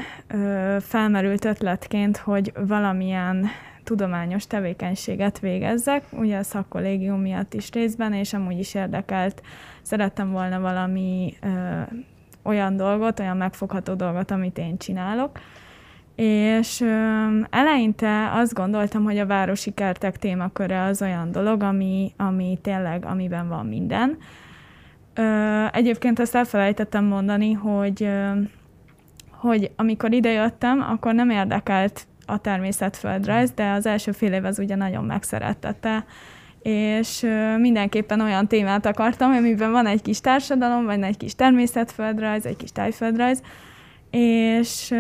felmerült ötletként, hogy valamilyen tudományos tevékenységet végezzek, ugye a szakkollégium miatt is részben, és amúgy is érdekelt, szerettem volna valami ö, olyan dolgot, olyan megfogható dolgot, amit én csinálok. És ö, eleinte azt gondoltam, hogy a városi kertek témaköre az olyan dolog, ami, ami tényleg, amiben van minden. Ö, egyébként ezt elfelejtettem mondani, hogy, ö, hogy amikor idejöttem, akkor nem érdekelt a természetföldrajz, de az első fél év az ugye nagyon megszerettette, és mindenképpen olyan témát akartam, amiben van egy kis társadalom, vagy egy kis természetföldrajz, egy kis tájföldrajz, és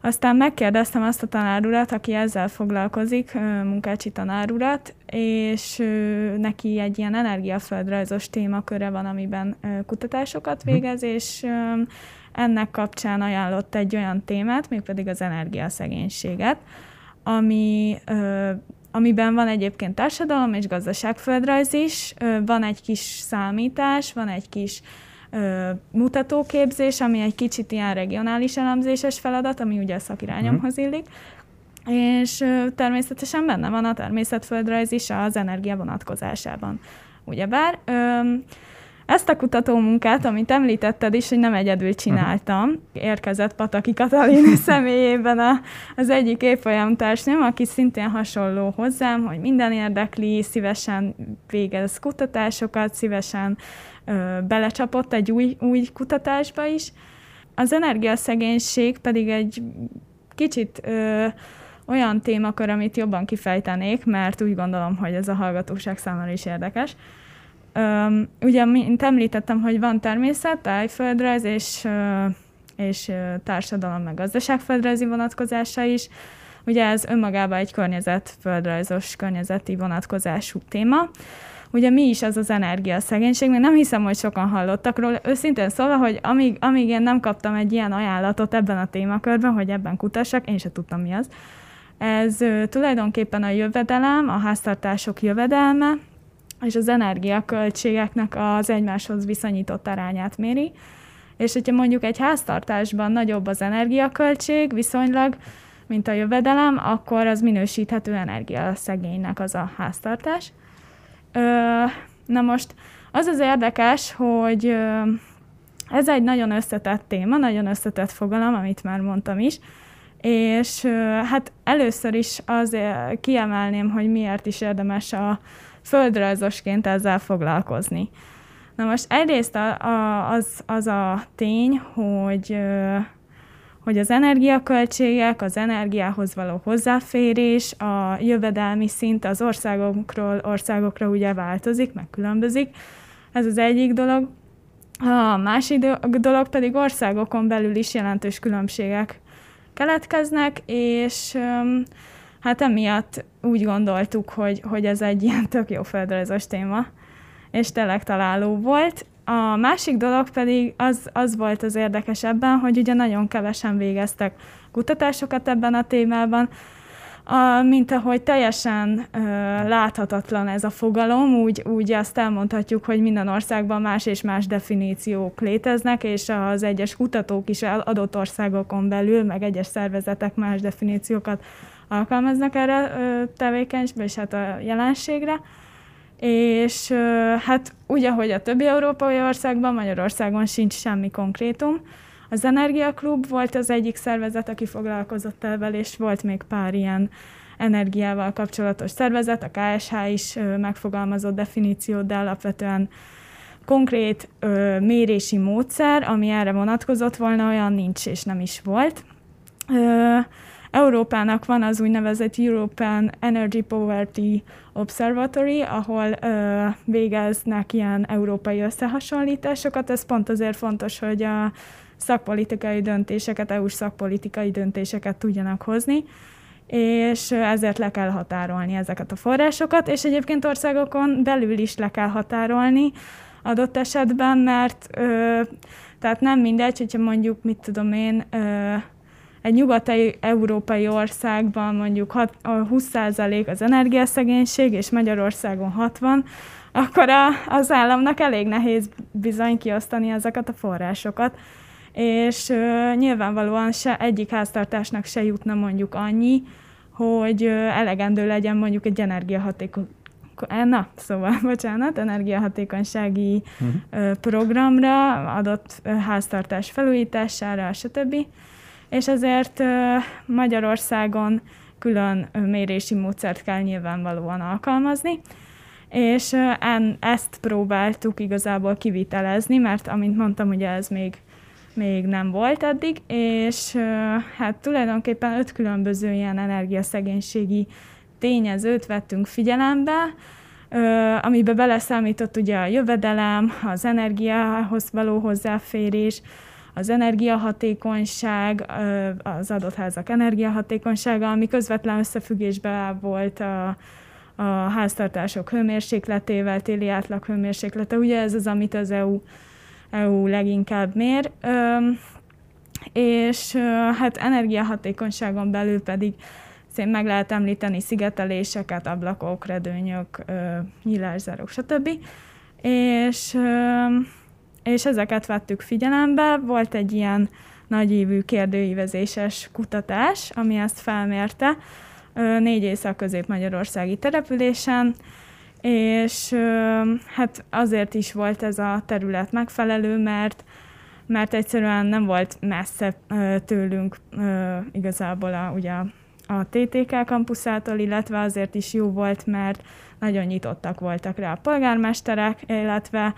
aztán megkérdeztem azt a tanárurat, aki ezzel foglalkozik, munkácsi tanárurat, és neki egy ilyen energiaföldrajzos témaköre van, amiben kutatásokat mhm. végez, és ennek kapcsán ajánlott egy olyan témát, mégpedig az energiaszegénységet, ami amiben van egyébként társadalom és gazdaságföldrajz is, van egy kis számítás, van egy kis ö, mutatóképzés, ami egy kicsit ilyen regionális elemzéses feladat, ami ugye a szakirányomhoz mhm. illik, és ö, természetesen benne van a természetföldrajz is az energia vonatkozásában. Ugyebár ö, ezt a kutatómunkát, amit említetted is, hogy nem egyedül csináltam, érkezett Pataki Katalin *laughs* személyében a, az egyik évfolyam társnőm, aki szintén hasonló hozzám, hogy minden érdekli, szívesen végez kutatásokat, szívesen ö, belecsapott egy új, új kutatásba is. Az energiaszegénység pedig egy kicsit ö, olyan témakör, amit jobban kifejtenék, mert úgy gondolom, hogy ez a hallgatóság számára is érdekes. Ugye, mint említettem, hogy van természet, tájföldrajz és, és társadalom meg gazdaságföldrajzi vonatkozása is. Ugye ez önmagában egy környezetföldrajzos, környezeti vonatkozású téma. Ugye mi is az az energiaszegénység, még nem hiszem, hogy sokan hallottak róla. Őszintén szólva, hogy amíg, amíg én nem kaptam egy ilyen ajánlatot ebben a témakörben, hogy ebben kutassak, én sem tudtam mi az. Ez tulajdonképpen a jövedelem, a háztartások jövedelme, és az energiaköltségeknek az egymáshoz viszonyított arányát méri. És hogyha mondjuk egy háztartásban nagyobb az energiaköltség viszonylag, mint a jövedelem, akkor az minősíthető energiaszegénynek az a háztartás. Na most az az érdekes, hogy ez egy nagyon összetett téma, nagyon összetett fogalom, amit már mondtam is, és hát először is azért kiemelném, hogy miért is érdemes a, földrajzosként ezzel foglalkozni. Na most egyrészt a, a, az, az a tény, hogy, hogy az energiaköltségek, az energiához való hozzáférés, a jövedelmi szint az országokról országokra ugye változik, meg különbözik. Ez az egyik dolog. A másik dolog pedig országokon belül is jelentős különbségek keletkeznek, és hát emiatt úgy gondoltuk, hogy, hogy ez egy ilyen *laughs* tök jó földrajzos téma, és tényleg találó volt. A másik dolog pedig az, az volt az érdekesebben, hogy ugye nagyon kevesen végeztek kutatásokat ebben a témában, a, mint ahogy teljesen ö, láthatatlan ez a fogalom, úgy, úgy azt elmondhatjuk, hogy minden országban más és más definíciók léteznek, és az egyes kutatók is adott országokon belül, meg egyes szervezetek más definíciókat alkalmaznak erre tevékenységbe, és hát a jelenségre. És hát úgy, ahogy a többi európai országban, Magyarországon sincs semmi konkrétum. Az Energiaklub volt az egyik szervezet, aki foglalkozott el és volt még pár ilyen energiával kapcsolatos szervezet, a KSH is megfogalmazott definíciót, de alapvetően konkrét ö, mérési módszer, ami erre vonatkozott volna, olyan nincs és nem is volt. Ö, Európának van az úgynevezett European Energy Poverty Observatory, ahol ö, végeznek ilyen európai összehasonlításokat. Ez pont azért fontos, hogy a szakpolitikai döntéseket, EU-s szakpolitikai döntéseket tudjanak hozni és ezért le kell határolni ezeket a forrásokat, és egyébként országokon belül is le kell határolni adott esetben, mert ö, tehát nem mindegy, hogyha mondjuk, mit tudom én, ö, egy nyugat-európai országban mondjuk 20% az energiaszegénység, és Magyarországon 60, akkor a, az államnak elég nehéz bizony kiosztani ezeket a forrásokat. És ö, nyilvánvalóan se egyik háztartásnak se jutna mondjuk annyi, hogy ö, elegendő legyen mondjuk egy energiahatékony na, szóval, *laughs* bocsánat, energiahatékonysági uh-huh. programra, adott háztartás felújítására, stb. És ezért Magyarországon külön mérési módszert kell nyilvánvalóan alkalmazni, és ezt próbáltuk igazából kivitelezni, mert amint mondtam, ugye ez még, még nem volt eddig, és hát tulajdonképpen öt különböző ilyen energiaszegénységi tényezőt vettünk figyelembe, amiben beleszámított ugye a jövedelem, az energiához való hozzáférés, az energiahatékonyság, az adott házak energiahatékonysága, ami közvetlen összefüggésben volt a, a háztartások hőmérsékletével, téli átlag hőmérséklete. Ugye ez az, amit az EU, EU leginkább mér. És hát energiahatékonyságon belül pedig szén meg lehet említeni szigeteléseket, ablakok, redőnyök, nyílászárók, stb. És és ezeket vettük figyelembe. Volt egy ilyen nagyívű kérdőívezéses kutatás, ami ezt felmérte négy észak-közép-magyarországi településen, és hát azért is volt ez a terület megfelelő, mert mert egyszerűen nem volt messze tőlünk igazából a, ugye a TTK kampuszától, illetve azért is jó volt, mert nagyon nyitottak voltak rá a polgármesterek, illetve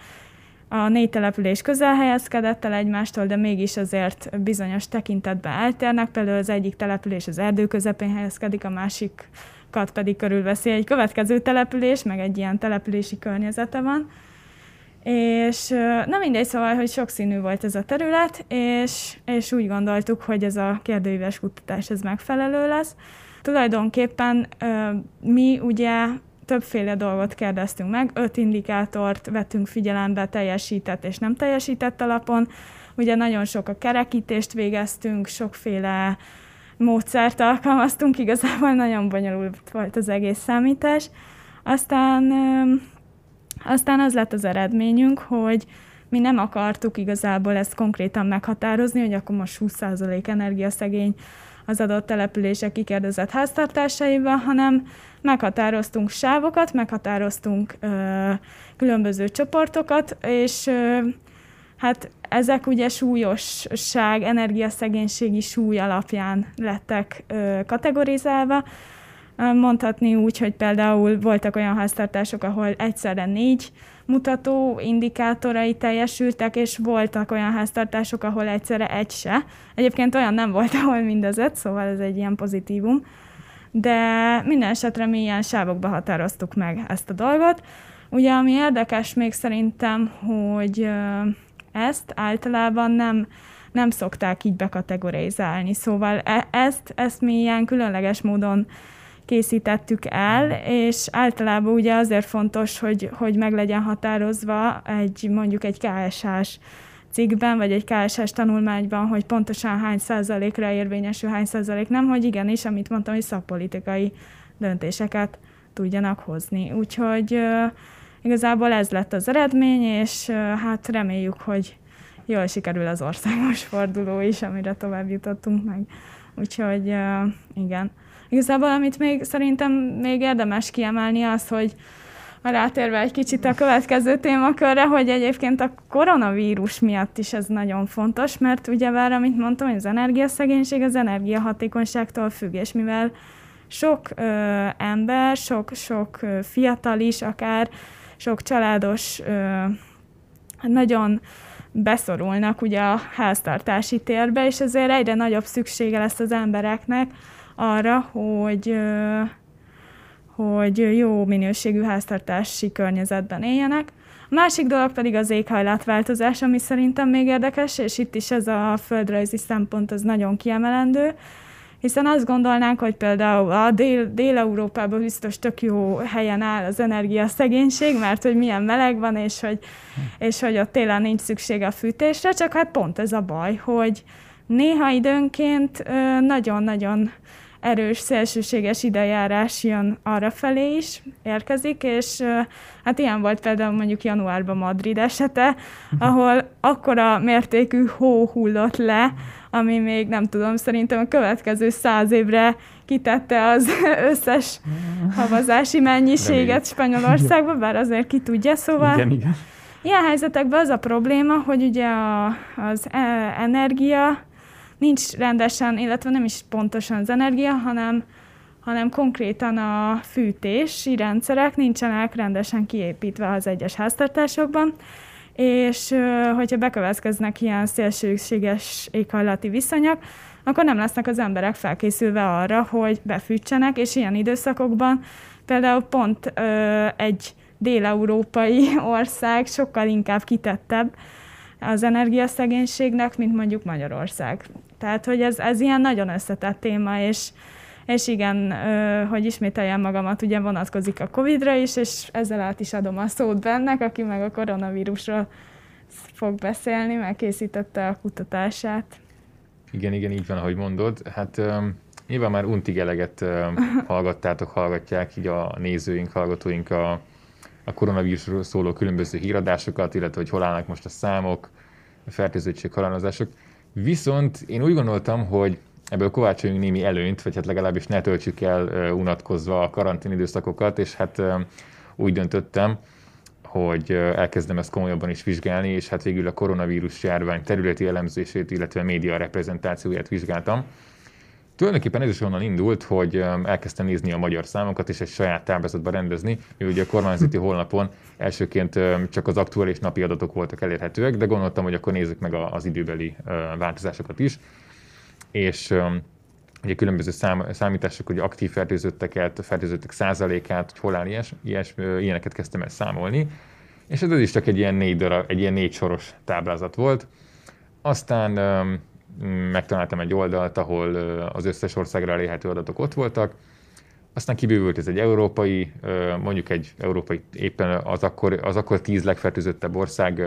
a négy település közel helyezkedett el egymástól, de mégis azért bizonyos tekintetben eltérnek. Például az egyik település az erdő közepén helyezkedik, a másikat pedig körülveszi egy következő település, meg egy ilyen települési környezete van. És nem mindegy, szóval, hogy sokszínű volt ez a terület, és, és úgy gondoltuk, hogy ez a kérdőíves kutatás ez megfelelő lesz. Tulajdonképpen mi ugye többféle dolgot kérdeztünk meg, öt indikátort vettünk figyelembe teljesített és nem teljesített alapon. Ugye nagyon sok a kerekítést végeztünk, sokféle módszert alkalmaztunk, igazából nagyon bonyolult volt az egész számítás. Aztán, aztán az lett az eredményünk, hogy mi nem akartuk igazából ezt konkrétan meghatározni, hogy akkor most 20% energiaszegény az adott települések kikérdezett háztartásaival, hanem meghatároztunk sávokat, meghatároztunk ö, különböző csoportokat, és ö, hát ezek ugye súlyosság, energiaszegénységi súly alapján lettek ö, kategorizálva. Mondhatni úgy, hogy például voltak olyan háztartások, ahol egyszerre négy mutató indikátorai teljesültek, és voltak olyan háztartások, ahol egyszerre egy se. Egyébként olyan nem volt, *laughs* ahol mindezet, szóval ez egy ilyen pozitívum de minden esetre mi ilyen sávokba határoztuk meg ezt a dolgot. Ugye, ami érdekes még szerintem, hogy ezt általában nem, nem szokták így bekategorizálni, szóval e- ezt, ezt mi ilyen különleges módon készítettük el, és általában ugye azért fontos, hogy, hogy meg legyen határozva egy mondjuk egy KSH-s cikkben, vagy egy KSS tanulmányban, hogy pontosan hány százalékra érvényesül, hány százalék nem, hogy igenis, amit mondtam, hogy szakpolitikai döntéseket tudjanak hozni. Úgyhogy igazából ez lett az eredmény, és hát reméljük, hogy jól sikerül az országos forduló is, amire tovább jutottunk meg. Úgyhogy igen. Igazából, amit még szerintem még érdemes kiemelni az, hogy rátérve egy kicsit a következő témakörre, hogy egyébként a koronavírus miatt is ez nagyon fontos, mert ugye vár, amit mondtam, hogy az energiaszegénység az energiahatékonyságtól függ, és mivel sok ö, ember, sok, sok ö, fiatal is, akár sok családos ö, nagyon beszorulnak ugye a háztartási térbe, és ezért egyre nagyobb szüksége lesz az embereknek arra, hogy hogy jó minőségű háztartási környezetben éljenek. A másik dolog pedig az éghajlatváltozás, ami szerintem még érdekes, és itt is ez a földrajzi szempont az nagyon kiemelendő, hiszen azt gondolnánk, hogy például a Dél- Dél-Európában biztos tök jó helyen áll az energiaszegénység, mert hogy milyen meleg van, és hogy, és hogy ott télen nincs szüksége a fűtésre, csak hát pont ez a baj, hogy néha időnként nagyon-nagyon erős szélsőséges idejárás jön arra felé is, érkezik, és hát ilyen volt például mondjuk januárban Madrid esete, ahol akkora mértékű hó hullott le, ami még nem tudom, szerintem a következő száz évre kitette az *laughs* összes *laughs* havazási mennyiséget Spanyolországban, bár azért ki tudja, szóval Igen, igen. ilyen helyzetekben az a probléma, hogy ugye a, az e- energia nincs rendesen, illetve nem is pontosan az energia, hanem, hanem konkrétan a fűtési rendszerek nincsenek rendesen kiépítve az egyes háztartásokban, és hogyha bekövetkeznek ilyen szélsőséges éghajlati viszonyok, akkor nem lesznek az emberek felkészülve arra, hogy befűtsenek, és ilyen időszakokban például pont ö, egy déleurópai *laughs* ország sokkal inkább kitettebb az energiaszegénységnek, mint mondjuk Magyarország. Tehát, hogy ez, ez ilyen nagyon összetett téma, és, és igen, hogy ismételjem magamat, ugye vonatkozik a Covid-ra is, és ezzel át is adom a szót bennek, aki meg a koronavírusról fog beszélni, mert készítette a kutatását. Igen, igen, így van, ahogy mondod. Hát um, nyilván már untig eleget um, *laughs* hallgattátok, hallgatják így a nézőink, hallgatóink a, a koronavírusról szóló különböző híradásokat, illetve hogy hol állnak most a számok, a fertőzöttség, halálozások. Viszont én úgy gondoltam, hogy ebből kovácsoljunk némi előnyt, vagy hát legalábbis ne töltsük el unatkozva a karantén időszakokat, és hát úgy döntöttem, hogy elkezdem ezt komolyabban is vizsgálni, és hát végül a koronavírus járvány területi elemzését, illetve média reprezentációját vizsgáltam. Tulajdonképpen ez is onnan indult, hogy elkezdtem nézni a magyar számokat, és egy saját táblázatba rendezni, mivel ugye a kormányzati *laughs* honlapon elsőként csak az aktuális napi adatok voltak elérhetőek, de gondoltam, hogy akkor nézzük meg az időbeli változásokat is. És ugye különböző szám, számítások, hogy aktív fertőzötteket, fertőzöttek százalékát, hogy hol áll ilyes, ilyes, ilyeneket kezdtem el számolni, és ez is csak egy ilyen négy, darab, egy ilyen négy soros táblázat volt. Aztán megtaláltam egy oldalt, ahol az összes országra elérhető adatok ott voltak, aztán kibővült ez egy európai, mondjuk egy európai éppen az akkor, az akkor tíz legfertőzöttebb ország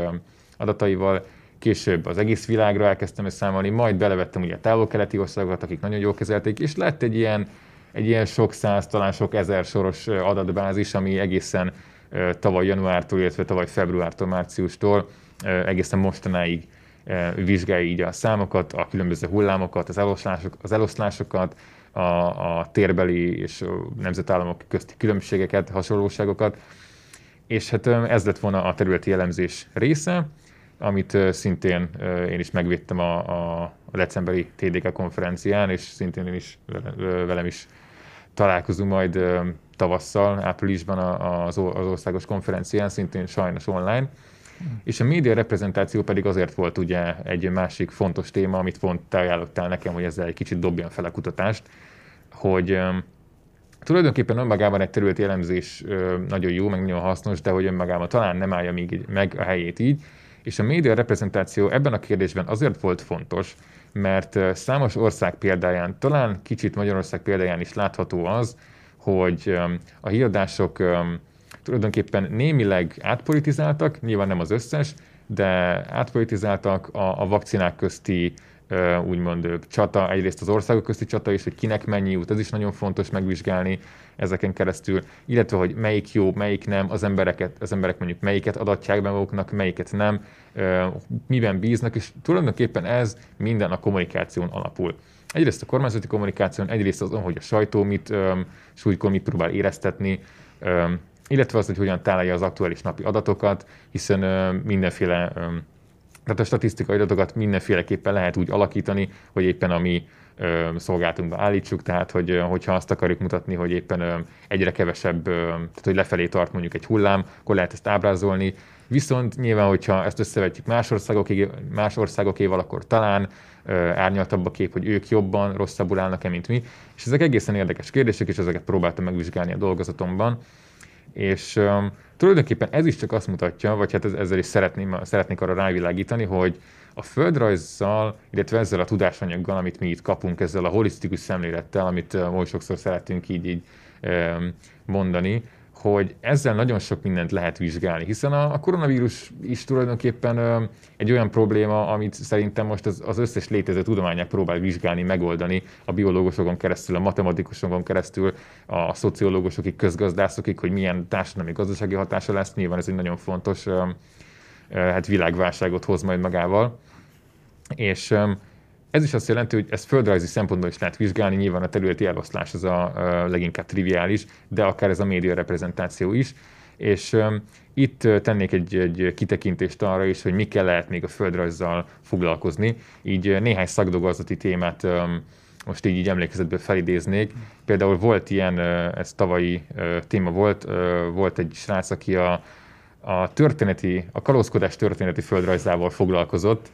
adataival, később az egész világra elkezdtem számolni, majd belevettem ugye a távol-keleti országokat, akik nagyon jól kezelték, és lett egy ilyen, egy ilyen sok száz, talán sok ezer soros adatbázis, ami egészen tavaly januártól, illetve tavaly februártól, márciustól egészen mostanáig vizsgálja így a számokat, a különböző hullámokat, az, eloszlások, az eloszlásokat, a, a térbeli és nemzetállamok közti különbségeket, hasonlóságokat, és hát ez lett volna a területi elemzés része amit szintén én is megvédtem a, a decemberi TDK konferencián, és szintén én is velem is találkozunk majd tavasszal, áprilisban az országos konferencián, szintén sajnos online. És a média reprezentáció pedig azért volt ugye egy másik fontos téma, amit pont te ajánlottál nekem, hogy ezzel egy kicsit dobjam fel a kutatást, hogy tulajdonképpen önmagában egy területi elemzés nagyon jó, meg nagyon hasznos, de hogy önmagában talán nem állja még meg a helyét így, és a média reprezentáció ebben a kérdésben azért volt fontos, mert számos ország példáján, talán kicsit Magyarország példáján is látható az, hogy a híradások tulajdonképpen némileg átpolitizáltak, nyilván nem az összes, de átpolitizáltak a, a vakcinák közti úgymond csata, egyrészt az országok közti csata is, hogy kinek mennyi jut, ez is nagyon fontos megvizsgálni ezeken keresztül, illetve hogy melyik jó, melyik nem, az embereket, az emberek mondjuk melyiket adatják be maguknak, melyiket nem, miben bíznak, és tulajdonképpen ez minden a kommunikáción alapul. Egyrészt a kormányzati kommunikáción, egyrészt azon, hogy a sajtó mit súlykor mit próbál éreztetni, illetve az, hogy hogyan találja az aktuális napi adatokat, hiszen mindenféle tehát a statisztikai adatokat mindenféleképpen lehet úgy alakítani, hogy éppen a mi szolgáltunkba állítsuk, tehát hogy, hogyha azt akarjuk mutatni, hogy éppen egyre kevesebb, tehát hogy lefelé tart mondjuk egy hullám, akkor lehet ezt ábrázolni. Viszont nyilván, hogyha ezt összevetjük más, országoké, más országokéval, akkor talán árnyaltabb a kép, hogy ők jobban, rosszabbul állnak-e, mint mi. És ezek egészen érdekes kérdések, és ezeket próbáltam megvizsgálni a dolgozatomban. És um, tulajdonképpen ez is csak azt mutatja, vagy hát ezzel is szeretném, szeretnék arra rávilágítani, hogy a földrajzzal, illetve ezzel a tudásanyaggal, amit mi itt kapunk, ezzel a holisztikus szemlélettel, amit uh, oly sokszor szeretünk így, így um, mondani, hogy ezzel nagyon sok mindent lehet vizsgálni, hiszen a, a koronavírus is tulajdonképpen ö, egy olyan probléma, amit szerintem most az, az összes létező tudományák próbál vizsgálni, megoldani a biológusokon keresztül, a matematikusokon keresztül, a szociológusokig, közgazdászokig, hogy milyen társadalmi gazdasági hatása lesz. Nyilván ez egy nagyon fontos ö, ö, hát világválságot hoz majd magával. És ö, ez is azt jelenti, hogy ezt földrajzi szempontból is lehet vizsgálni, nyilván a területi eloszlás az a, leginkább triviális, de akár ez a média reprezentáció is. És itt tennék egy, egy kitekintést arra is, hogy mikkel lehet még a földrajzzal foglalkozni. Így néhány szakdolgozati témát most így, így emlékezetből felidéznék. Például volt ilyen, ez tavalyi téma volt, volt egy srác, aki a, a történeti, a kalózkodás történeti földrajzával foglalkozott,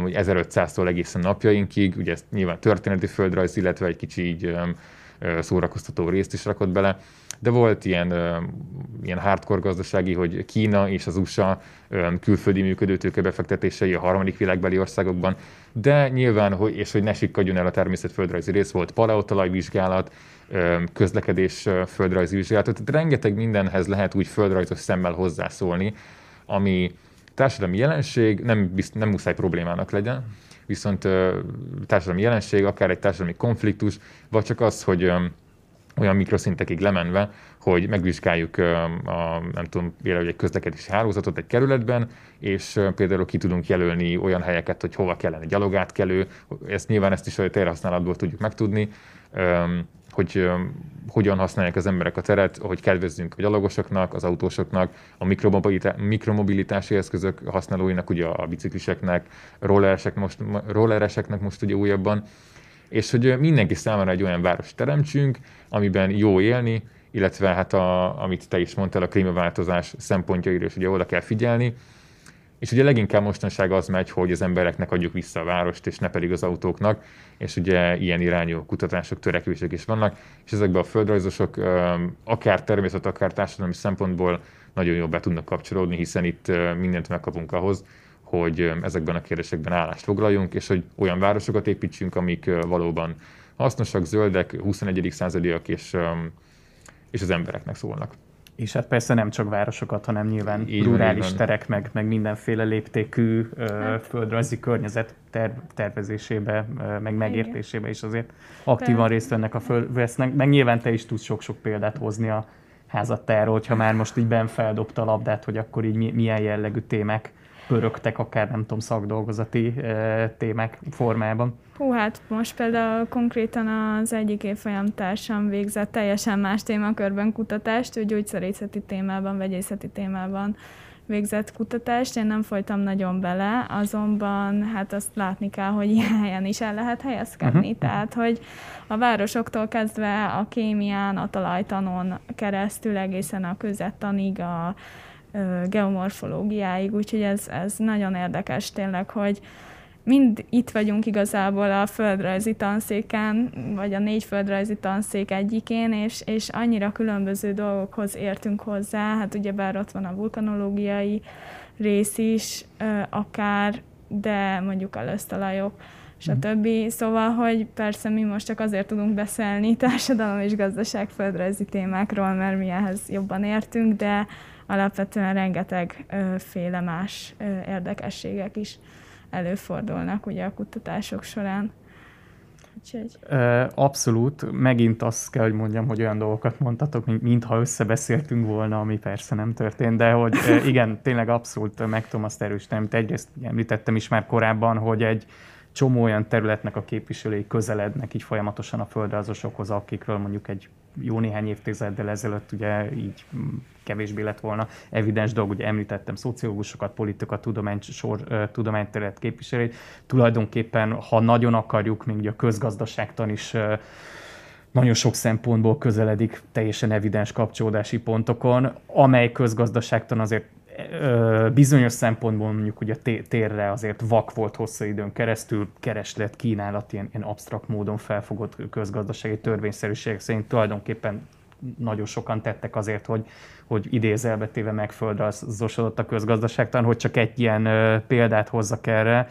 hogy 1500-tól egészen napjainkig, ugye ezt nyilván történeti földrajz, illetve egy kicsi így szórakoztató részt is rakott bele, de volt ilyen, ilyen hardcore gazdasági, hogy Kína és az USA külföldi működőtőke befektetései a harmadik világbeli országokban, de nyilván, hogy, és hogy ne sikkadjon el a természetföldrajzi rész, volt paleotalajvizsgálat, közlekedés földrajzi vizsgálat, tehát rengeteg mindenhez lehet úgy földrajzos szemmel hozzászólni, ami, társadalmi jelenség nem, bizt, nem muszáj problémának legyen, viszont társadalmi jelenség, akár egy társadalmi konfliktus, vagy csak az, hogy olyan mikroszintekig lemenve, hogy megvizsgáljuk a, nem tudom, például egy közlekedési hálózatot egy kerületben, és például ki tudunk jelölni olyan helyeket, hogy hova kellene gyalogátkelő, ezt nyilván ezt is a térhasználatból tudjuk megtudni, hogy hogyan használják az emberek a teret, hogy kedvezzünk a gyalogosoknak, az autósoknak, a mikromobilitási eszközök használóinak, ugye a bicikliseknek, rollereseknek most, rollereseknek most ugye újabban, és hogy mindenki számára egy olyan város teremtsünk, amiben jó élni, illetve hát a, amit te is mondtál, a klímaváltozás szempontjaira is ugye oda kell figyelni, és ugye leginkább mostanság az megy, hogy az embereknek adjuk vissza a várost, és ne pedig az autóknak, és ugye ilyen irányú kutatások, törekvések is vannak, és ezekben a földrajzosok akár természet, akár társadalmi szempontból nagyon jól be tudnak kapcsolódni, hiszen itt mindent megkapunk ahhoz, hogy ezekben a kérdésekben állást foglaljunk, és hogy olyan városokat építsünk, amik valóban hasznosak, zöldek, 21. századiak, és, és az embereknek szólnak. És hát persze nem csak városokat, hanem nyilván így rurális van, terek, meg, meg mindenféle léptékű hát. földrajzi környezet ter- tervezésébe, meg megértésébe is azért aktívan részt vennek a föl, vesznek. Meg nyilván te is tudsz sok-sok példát hozni a házattáról, hogyha már most így ben feldobta a labdát, hogy akkor így milyen jellegű témák pörögtek, akár nem tudom, szakdolgozati témák formában. Hú, hát most például konkrétan az egyik évfolyam társam végzett teljesen más témakörben kutatást, ő gyógyszerészeti témában, vegyészeti témában végzett kutatást, én nem folytam nagyon bele, azonban hát azt látni kell, hogy ilyen helyen is el lehet helyezkedni. Uh-huh. Tehát, hogy a városoktól kezdve a kémián, a talajtanon keresztül egészen a közettanig, a geomorfológiáig, úgyhogy ez, ez nagyon érdekes tényleg, hogy mind itt vagyunk igazából a földrajzi tanszéken, vagy a négy földrajzi tanszék egyikén, és, és annyira különböző dolgokhoz értünk hozzá, hát ugyebár ott van a vulkanológiai rész is, akár, de mondjuk a lösztalajok, stb. Mm. Szóval, hogy persze mi most csak azért tudunk beszélni *laughs* társadalom és gazdaság földrajzi témákról, mert mi ehhez jobban értünk, de alapvetően rengeteg féle más érdekességek is előfordulnak ugye a kutatások során. Úgyhogy... Abszolút. Megint azt kell, hogy mondjam, hogy olyan dolgokat mondtatok, mint, mintha összebeszéltünk volna, ami persze nem történt, de hogy *laughs* igen, tényleg abszolút meg tudom azt erősíteni, amit egyrészt említettem is már korábban, hogy egy csomó olyan területnek a képviselői közelednek így folyamatosan a földrajzosokhoz, akikről mondjuk egy jó néhány évtizeddel ezelőtt ugye így kevésbé lett volna evidens dolog, ugye említettem szociológusokat, politikat, tudomány, sor, tudományterület képviselőit. Tulajdonképpen, ha nagyon akarjuk, még ugye a közgazdaságtan is nagyon sok szempontból közeledik teljesen evidens kapcsolódási pontokon, amely közgazdaságtan azért bizonyos szempontból mondjuk ugye térre azért vak volt hosszú időn keresztül, kereslet, kínálat, ilyen, ilyen absztrakt módon felfogott közgazdasági törvényszerűségek szerint tulajdonképpen nagyon sokan tettek azért, hogy, hogy idézelbetéve megföldrajzosodott a közgazdaságtan, hogy csak egy ilyen példát hozzak erre,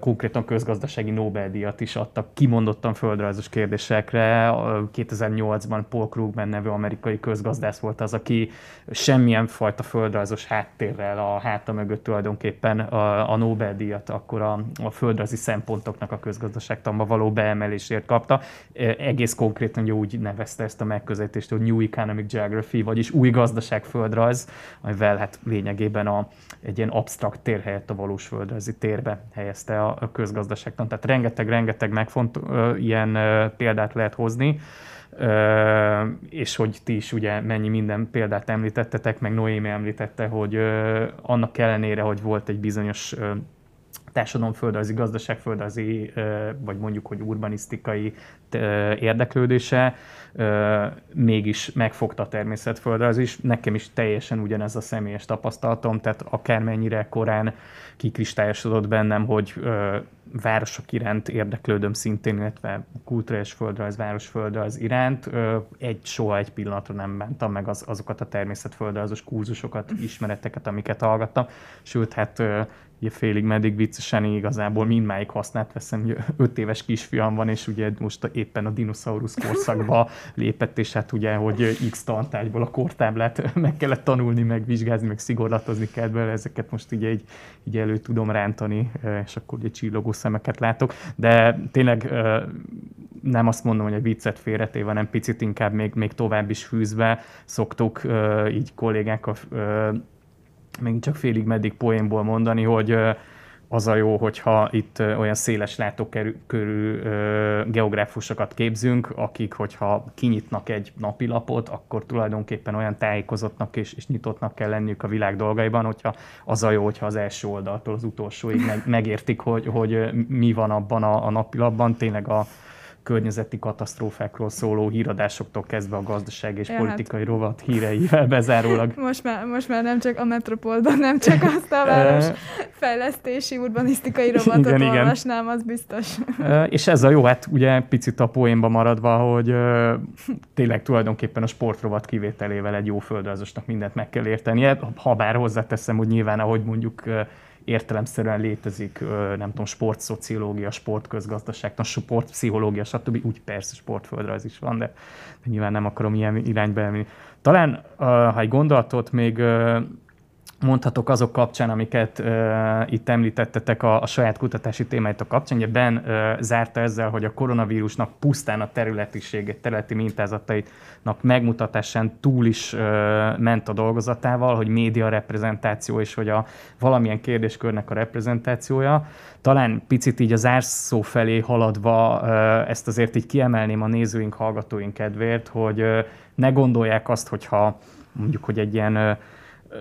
konkrétan közgazdasági Nobel-díjat is adtak kimondottan földrajzos kérdésekre. 2008-ban Paul Krugman nevű amerikai közgazdász volt az, aki semmilyen fajta földrajzos háttérrel a háta mögött tulajdonképpen a, Nobel-díjat akkor a, a földrajzi szempontoknak a közgazdaságtanba való beemelésért kapta. Egész konkrétan ugye úgy nevezte ezt a megközelítést, hogy New Economic Geography, vagyis új gazdaságföldrajz, amivel hát lényegében a, egy ilyen absztrakt tér helyett a valós földrajzi térbe helyez elkezdte a, a közgazdaságtan. Tehát rengeteg-rengeteg megfont, ilyen példát lehet hozni, és hogy ti is ugye mennyi minden példát említettetek, meg Noémi említette, hogy annak ellenére, hogy volt egy bizonyos társadalomföldrajzi, gazdaságföldrajzi, vagy mondjuk, hogy urbanisztikai érdeklődése, mégis megfogta a természetföldrajz is. Nekem is teljesen ugyanez a személyes tapasztalatom, tehát akármennyire korán kikristályosodott bennem, hogy városok iránt érdeklődöm szintén, illetve kulturális földrajz, városföldrajz iránt. Egy soha egy pillanatra nem mentem meg az, azokat a természetföldrajzos kurzusokat, ismereteket, amiket hallgattam. Sőt, hát ugye félig meddig viccesen igazából mindmáig hasznát veszem, hogy öt éves kisfiam van, és ugye most éppen a dinoszaurusz korszakba *laughs* lépett, és hát ugye, hogy X tantárgyból a kortáblát *laughs* meg kellett tanulni, meg vizsgázni, meg szigorlatozni kell belőle, ezeket most így, így, így elő tudom rántani, és akkor ugye csillogó szemeket látok, de tényleg nem azt mondom, hogy a viccet félretéve, hanem picit inkább még, még tovább is fűzve szoktuk így kollégákkal még csak félig meddig poénból mondani, hogy az a jó, hogyha itt olyan széles látókörű geográfusokat képzünk, akik, hogyha kinyitnak egy napilapot, akkor tulajdonképpen olyan tájékozottnak és, és nyitottnak kell lenniük a világ dolgaiban, hogyha az a jó, hogyha az első oldaltól az utolsóig meg, megértik, hogy, hogy mi van abban a, a napilapban, tényleg a, környezeti katasztrófákról szóló híradásoktól kezdve a gazdaság és ja, politikai hát. rovat híreivel bezárólag. *laughs* Most már, most már nem csak a Metropolban, nem csak azt a *laughs* város fejlesztési, urbanisztikai rovatot igen, olvasnám, igen. az biztos. És ez a jó, hát ugye picit a poénba maradva, hogy tényleg tulajdonképpen a sportrovat kivételével egy jó földrajzosnak mindent meg kell értenie, ha bár hozzáteszem, hogy nyilván, ahogy mondjuk értelemszerűen létezik, nem tudom, sportszociológia, sportközgazdaság, sportpszichológia, stb. Úgy persze sportföldrajz is van, de nyilván nem akarom ilyen irányba elmenni. Talán, ha egy gondolatot még mondhatok azok kapcsán, amiket uh, itt említettetek a, a saját kutatási témáitok kapcsán. Ugye Ben uh, zárta ezzel, hogy a koronavírusnak pusztán a területiség, területi mintázatainak megmutatásán túl is uh, ment a dolgozatával, hogy média reprezentáció és hogy a valamilyen kérdéskörnek a reprezentációja. Talán picit így az árszó felé haladva uh, ezt azért így kiemelném a nézőink, hallgatóink kedvéért, hogy uh, ne gondolják azt, hogyha mondjuk, hogy egy ilyen uh,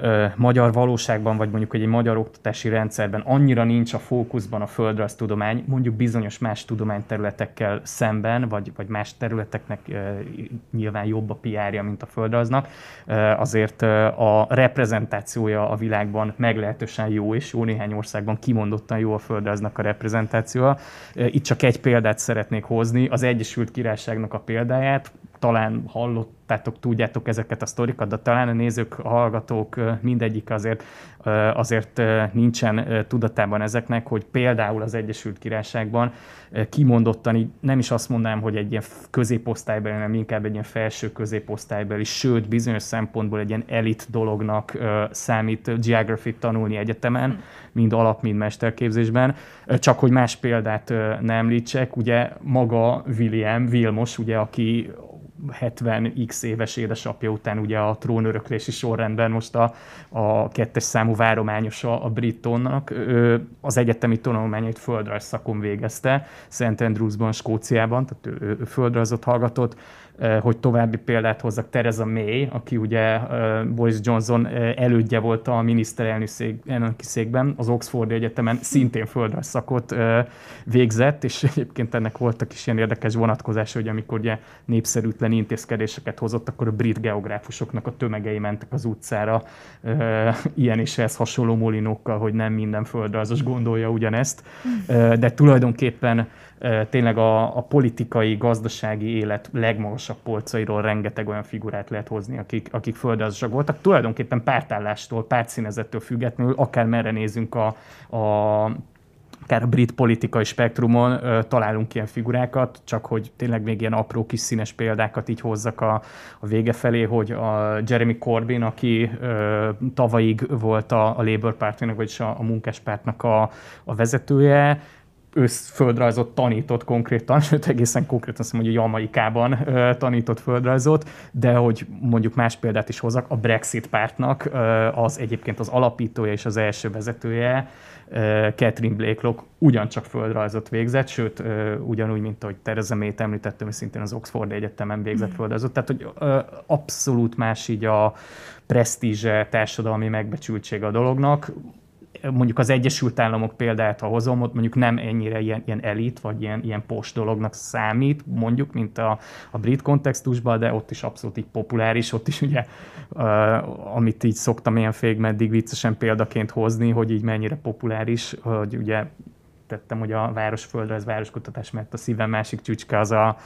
ö, magyar valóságban, vagy mondjuk egy magyar oktatási rendszerben annyira nincs a fókuszban a földrajztudomány, mondjuk bizonyos más tudományterületekkel szemben, vagy, vagy más területeknek ö, nyilván jobb a PR-ja, mint a földrajznak, ö, azért ö, a reprezentációja a világban meglehetősen jó, és jó néhány országban kimondottan jó a földrajznak a reprezentációja. Itt csak egy példát szeretnék hozni, az Egyesült Királyságnak a példáját, talán hallottátok, tudjátok ezeket a sztorikat, de talán a nézők, a hallgatók mindegyik azért, azért nincsen tudatában ezeknek, hogy például az Egyesült Királyságban kimondottan, nem is azt mondanám, hogy egy ilyen középosztálybeli, hanem inkább egy ilyen felső középosztálybeli, sőt bizonyos szempontból egy ilyen elit dolognak számít geography tanulni egyetemen, mind alap, mind mesterképzésben. Csak hogy más példát nem említsek, ugye maga William Vilmos, ugye, aki 70x éves édesapja után ugye a trónöröklési sorrendben most a, a kettes számú várományosa a Brittonnak. Ő az egyetemi tanulmányait földrajz szakon végezte, St. Andrewsban, Skóciában, tehát ő, ő földrajzot hallgatott, hogy további példát hozzak, Tereza May, aki ugye eh, Boris Johnson eh, elődje volt a miniszterelnöki székben, az Oxford Egyetemen szintén földrajz szakot végzett, és egyébként ennek voltak is ilyen érdekes vonatkozása, hogy amikor ugye népszerűtlen intézkedéseket hozott, akkor a brit geográfusoknak a tömegei mentek az utcára ilyen és ehhez hasonló molinókkal, hogy nem minden földrajzos gondolja ugyanezt, de tulajdonképpen tényleg a, a politikai, gazdasági élet legmagasabb magasabb polcairól rengeteg olyan figurát lehet hozni, akik, akik földrajzosak voltak. Tulajdonképpen pártállástól, pártszínezettől függetlenül, akár merre nézünk a, a akár a brit politikai spektrumon ö, találunk ilyen figurákat, csak hogy tényleg még ilyen apró kis színes példákat így hozzak a, a vége felé, hogy a Jeremy Corbyn, aki ö, tavalyig volt a, a Labour Party-nak, vagyis a, a munkáspártnak a, a vezetője, ő földrajzot tanított konkrétan, *laughs* sőt egészen konkrétan azt mondom, hogy a Jamaikában tanított földrajzot, de hogy mondjuk más példát is hozzak, a Brexit pártnak az egyébként az alapítója és az első vezetője, Catherine Blakelock ugyancsak földrajzot végzett, sőt, ugyanúgy, mint ahogy Tereza May-t említettem, szintén az Oxford Egyetemen végzett mm. földrajzot. Tehát, hogy abszolút más így a presztízse, társadalmi megbecsültség a dolognak mondjuk az Egyesült Államok példát, ha hozom, ott mondjuk nem ennyire ilyen, ilyen elit, vagy ilyen, ilyen post dolognak számít, mondjuk, mint a, a brit kontextusban, de ott is abszolút így populáris, ott is ugye, uh, amit így szoktam ilyen fék meddig viccesen példaként hozni, hogy így mennyire populáris, hogy ugye tettem, hogy a városföldrajz, városkutatás, mert a szívem másik csücske az a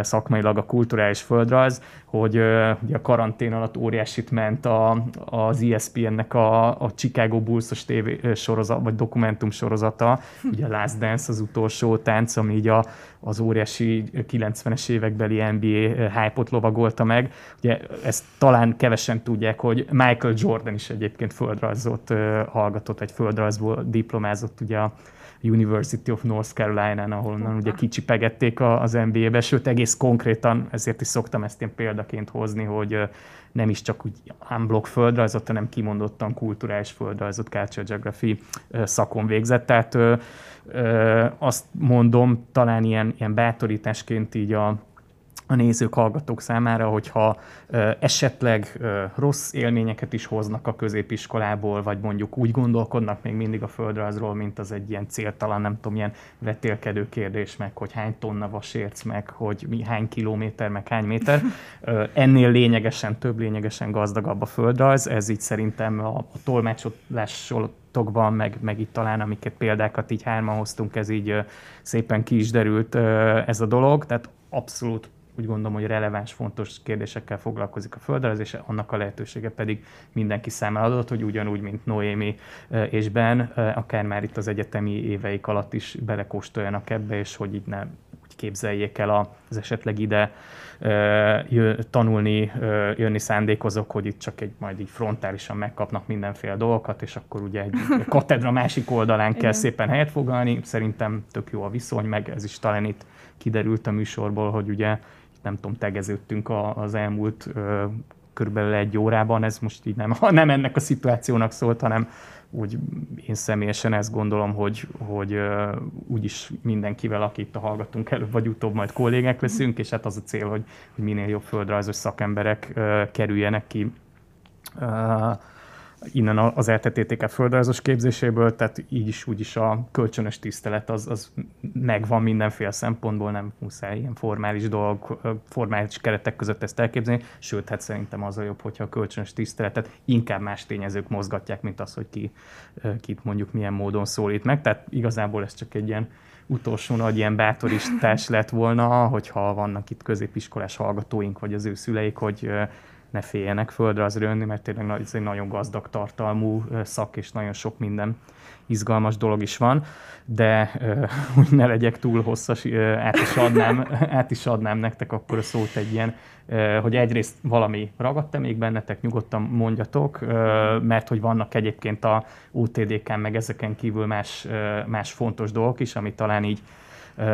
szakmailag a kulturális földrajz, hogy ugye a karantén alatt óriásit ment a, az ESPN-nek a, a Chicago Bulls-os TV sorozat, vagy dokumentum sorozata, ugye a Last Dance az utolsó tánc, ami így a, az óriási 90-es évekbeli NBA hype-ot lovagolta meg. Ugye ezt talán kevesen tudják, hogy Michael Jordan is egyébként földrajzot hallgatott, egy földrajzból diplomázott ugye a University of North Carolina-n, ahol ugye kicsipegették az NBA-be, sőt egész konkrétan, ezért is szoktam ezt ilyen példaként hozni, hogy nem is csak úgy unblock földrajzot, hanem kimondottan kulturális földrajzot, culture geography szakon végzett. Tehát ö, ö, azt mondom, talán ilyen, ilyen bátorításként így a, a nézők, hallgatók számára, hogyha ö, esetleg ö, rossz élményeket is hoznak a középiskolából, vagy mondjuk úgy gondolkodnak még mindig a földrajzról, mint az egy ilyen céltalan, nem tudom, ilyen vetélkedő kérdés, meg hogy hány tonna vas érsz meg, hogy mi, hány kilométer, meg hány méter. Ö, ennél lényegesen több, lényegesen gazdagabb a földrajz, ez így szerintem a, a tolmácsolásról meg, meg itt talán, amiket példákat így hárman hoztunk, ez így szépen ki is derült ez a dolog, tehát abszolút úgy gondolom, hogy releváns, fontos kérdésekkel foglalkozik a földrajz, és annak a lehetősége pedig mindenki számára adott, hogy ugyanúgy, mint Noémi és Ben, akár már itt az egyetemi éveik alatt is belekóstoljanak ebbe, és hogy így nem úgy képzeljék el az esetleg ide eh, tanulni, jönni szándékozok, hogy itt csak egy majd így frontálisan megkapnak mindenféle dolgokat, és akkor ugye egy *laughs* katedra másik oldalán kell szépen helyet foglalni. Szerintem tök jó a viszony, meg ez is talán itt kiderült a műsorból, hogy ugye nem tudom, tegeződtünk az elmúlt körülbelül egy órában, ez most így nem, *laughs* nem ennek a szituációnak szólt, hanem úgy én személyesen ezt gondolom, hogy, hogy úgyis mindenkivel, akit a hallgatunk előbb vagy utóbb majd kollégák leszünk, és hát az a cél, hogy, hogy minél jobb földrajzos szakemberek kerüljenek ki innen az LTTTK földrajzos képzéséből, tehát így is úgy is a kölcsönös tisztelet az, az megvan mindenféle szempontból, nem muszáj ilyen formális dolog, formális keretek között ezt elképzelni, sőt, hát szerintem az a jobb, hogyha a kölcsönös tiszteletet inkább más tényezők mozgatják, mint az, hogy ki, kit mondjuk milyen módon szólít meg, tehát igazából ez csak egy ilyen utolsó nagy ilyen bátoristás lett volna, hogyha vannak itt középiskolás hallgatóink, vagy az ő szüleik, hogy ne féljenek földre rönni, mert tényleg ez egy nagyon gazdag tartalmú szak, és nagyon sok minden izgalmas dolog is van, de hogy *laughs* ne legyek túl hosszas, át is adnám, *laughs* át is adnám nektek akkor a szót egy ilyen, hogy egyrészt valami ragadt-e még bennetek, nyugodtan mondjatok, mert hogy vannak egyébként a OTDK-n meg ezeken kívül más, más fontos dolgok is, ami talán így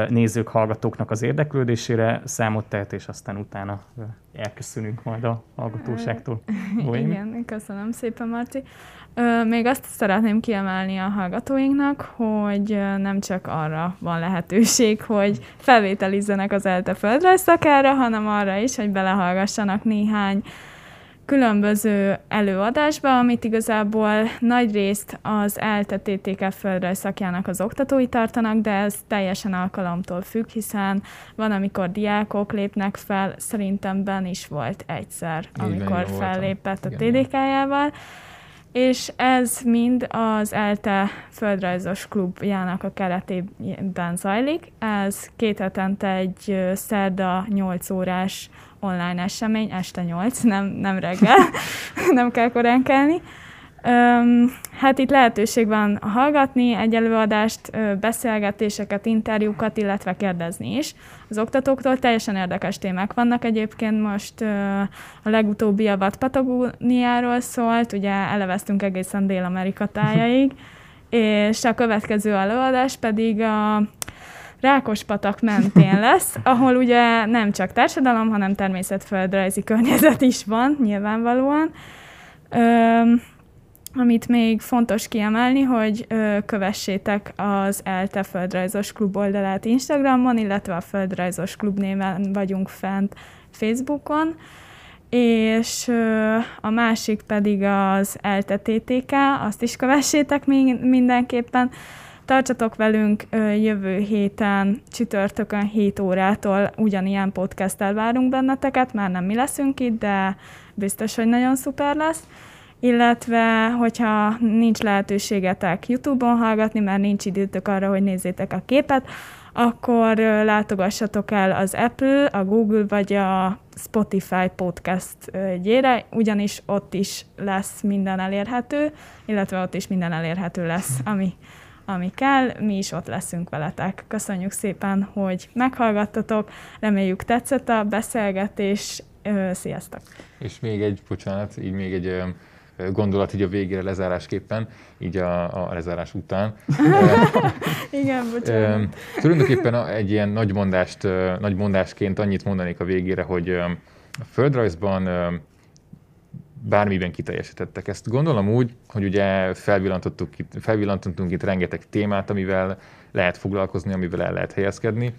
nézők, hallgatóknak az érdeklődésére számot tehet, és aztán utána elköszönünk majd a hallgatóságtól. Olyan? Igen, köszönöm szépen, Marci. Még azt szeretném kiemelni a hallgatóinknak, hogy nem csak arra van lehetőség, hogy felvételizzenek az ELTE földrajz szakára, hanem arra is, hogy belehallgassanak néhány különböző előadásba, amit igazából nagy részt az ELTE TTK földrajz szakjának az oktatói tartanak, de ez teljesen alkalomtól függ, hiszen van, amikor diákok lépnek fel, szerintem Ben is volt egyszer, amikor fellépett a TDK-jával, és ez mind az ELTE földrajzos klubjának a keretében zajlik. Ez két hetente egy szerda 8 órás online esemény, este 8, nem, nem reggel, *laughs* nem kell korán kelni. Um, hát itt lehetőség van hallgatni egy előadást, beszélgetéseket, interjúkat, illetve kérdezni is. Az oktatóktól teljesen érdekes témák vannak egyébként. Most uh, a legutóbbi a Patagóniáról szólt, ugye eleveztünk egészen Dél-Amerika tájaig, *laughs* és a következő előadás pedig a Rákospatak mentén lesz, ahol ugye nem csak társadalom, hanem természetföldrajzi környezet is van, nyilvánvalóan. Um, amit még fontos kiemelni, hogy ö, kövessétek az ELTE Földrajzos Klub oldalát Instagramon, illetve a Földrajzos Klub néven vagyunk fent Facebookon, és ö, a másik pedig az ELTE TTK, azt is kövessétek mindenképpen. Tartsatok velünk jövő héten, csütörtökön 7 órától ugyanilyen podcasttel várunk benneteket, már nem mi leszünk itt, de biztos, hogy nagyon szuper lesz. Illetve hogyha nincs lehetőségetek YouTube-on hallgatni, mert nincs időtök arra, hogy nézzétek a képet, akkor látogassatok el az Apple, a Google vagy a Spotify podcast gyére, ugyanis ott is lesz minden elérhető, illetve ott is minden elérhető lesz, ami, ami kell, mi is ott leszünk veletek. Köszönjük szépen, hogy meghallgattatok, reméljük tetszett a beszélgetés, sziasztok! És még egy, bocsánat, így még egy gondolat így a végére lezárásképpen, így a, a lezárás után. *laughs* Igen, bocsánat. Tulajdonképpen egy ilyen nagy, mondást, nagy mondásként annyit mondanék a végére, hogy a földrajzban bármiben kiteljesítettek. Ezt gondolom úgy, hogy ugye felvillantottuk itt, felvillantottunk itt rengeteg témát, amivel lehet foglalkozni, amivel el lehet helyezkedni.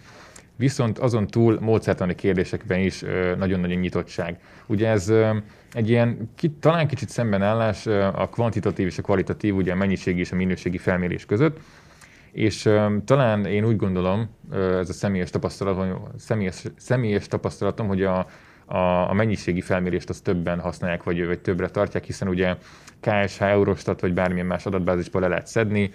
Viszont azon túl módszertani kérdésekben is nagyon-nagyon nyitottság. Ugye ez egy ilyen talán kicsit szembenállás a kvantitatív és a kvalitatív, ugye a mennyiségi és a minőségi felmérés között, és talán én úgy gondolom, ez a személyes tapasztalatom, személyes, személyes tapasztalatom, hogy a, a, a mennyiségi felmérést azt többen használják, vagy, vagy többre tartják, hiszen ugye KSH, Eurostat, vagy bármilyen más adatbázisból le lehet szedni,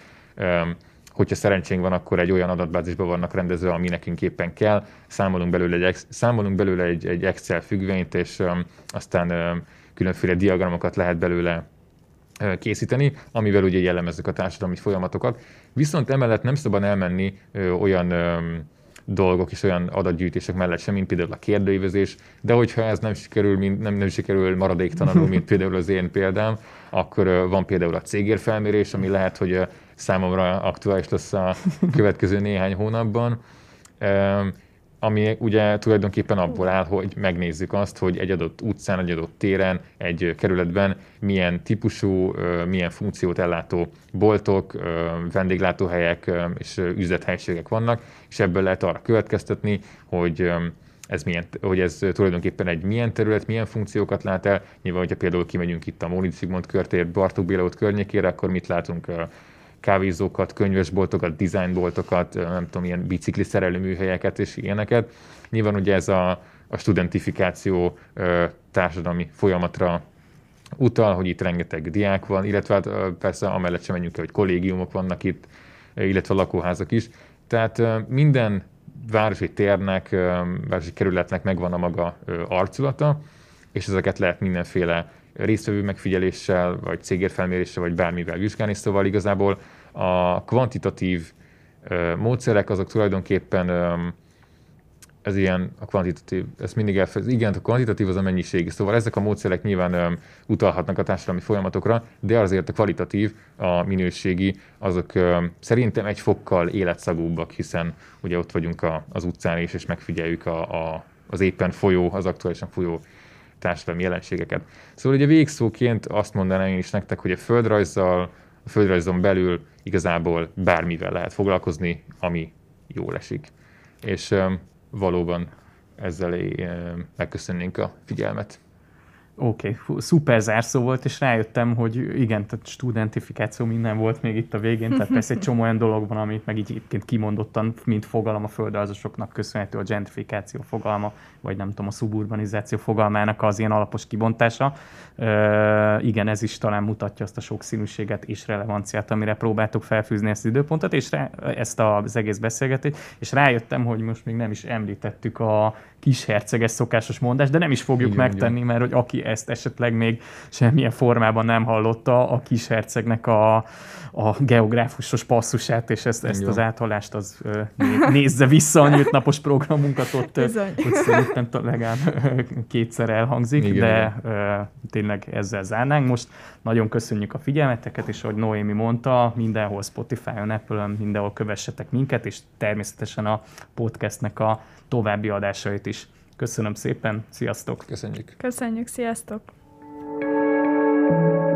hogyha szerencsénk van, akkor egy olyan adatbázisban vannak rendezve, ami nekünk éppen kell, számolunk belőle egy, számolunk belőle egy, egy Excel függvényt, és aztán különféle diagramokat lehet belőle készíteni, amivel ugye jellemezzük a társadalmi folyamatokat. Viszont emellett nem szabad elmenni olyan dolgok és olyan adatgyűjtések mellett sem, mint például a kérdőívezés, de hogyha ez nem sikerül, mint, nem, nem sikerül maradéktalanul, mint *laughs* például az én példám, akkor van például a cégérfelmérés, ami lehet, hogy számomra aktuális lesz a *laughs* következő néhány hónapban, ami ugye tulajdonképpen abból áll, hogy megnézzük azt, hogy egy adott utcán, egy adott téren, egy kerületben milyen típusú, milyen funkciót ellátó boltok, vendéglátóhelyek és üzlethelységek vannak, és ebből lehet arra következtetni, hogy ez, milyen, hogy ez tulajdonképpen egy milyen terület, milyen funkciókat lát el. Nyilván, hogyha például kimegyünk itt a Móricz Zsigmond körtér, Bartók Béla környékére, akkor mit látunk kávézókat, könyvesboltokat, designboltokat, nem tudom, ilyen bicikli szerelőműhelyeket és ilyeneket. Nyilván ugye ez a, a studentifikáció társadalmi folyamatra utal, hogy itt rengeteg diák van, illetve hát persze amellett sem menjünk el, hogy kollégiumok vannak itt, illetve lakóházak is. Tehát minden városi térnek, városi kerületnek megvan a maga arculata, és ezeket lehet mindenféle résztvevő megfigyeléssel, vagy cégérfelméréssel, vagy bármivel vizsgálni, szóval igazából a kvantitatív módszerek azok tulajdonképpen ez ilyen a kvantitatív, ez mindig elfez, igen, a kvantitatív az a mennyiségi, szóval ezek a módszerek nyilván um, utalhatnak a társadalmi folyamatokra, de azért a kvalitatív, a minőségi, azok um, szerintem egy fokkal életszagúbbak, hiszen ugye ott vagyunk a, az utcán is, és megfigyeljük a, a, az éppen folyó, az aktuálisan folyó társadalmi jelenségeket. Szóval ugye végszóként azt mondanám én is nektek, hogy a földrajzzal, a földrajzon belül igazából bármivel lehet foglalkozni, ami jól esik. És um, valóban ezzel megköszönnénk a figyelmet. Oké, okay, szuper zárszó volt, és rájöttem, hogy igen, tehát studentifikáció minden volt még itt a végén, tehát persze egy csomó olyan dolog van, amit meg így egyébként kimondottan, mint fogalom a földrajzosoknak köszönhető a gentrifikáció fogalma, vagy nem tudom, a suburbanizáció fogalmának az ilyen alapos kibontása. Uh, igen, ez is talán mutatja azt a sokszínűséget és relevanciát, amire próbáltuk felfűzni ezt az időpontot, és rá, ezt az egész beszélgetést, és rájöttem, hogy most még nem is említettük a kisherceges szokásos mondás, de nem is fogjuk igen, megtenni, igen. mert hogy aki ezt esetleg még semmilyen formában nem hallotta, a kishercegnek a, a geográfusos passzusát, és ezt, ezt az áthallást az nézze vissza a nyílt napos programunkat ott, hogy szerintem legalább kétszer elhangzik, igen, de igen. tényleg ezzel zárnánk. Most nagyon köszönjük a figyelmeteket, és ahogy Noémi mondta, mindenhol Spotify-on, Apple-on, mindenhol kövessetek minket, és természetesen a podcastnek a további adásait is. Köszönöm szépen, sziasztok! Köszönjük! Köszönjük, sziasztok! thank you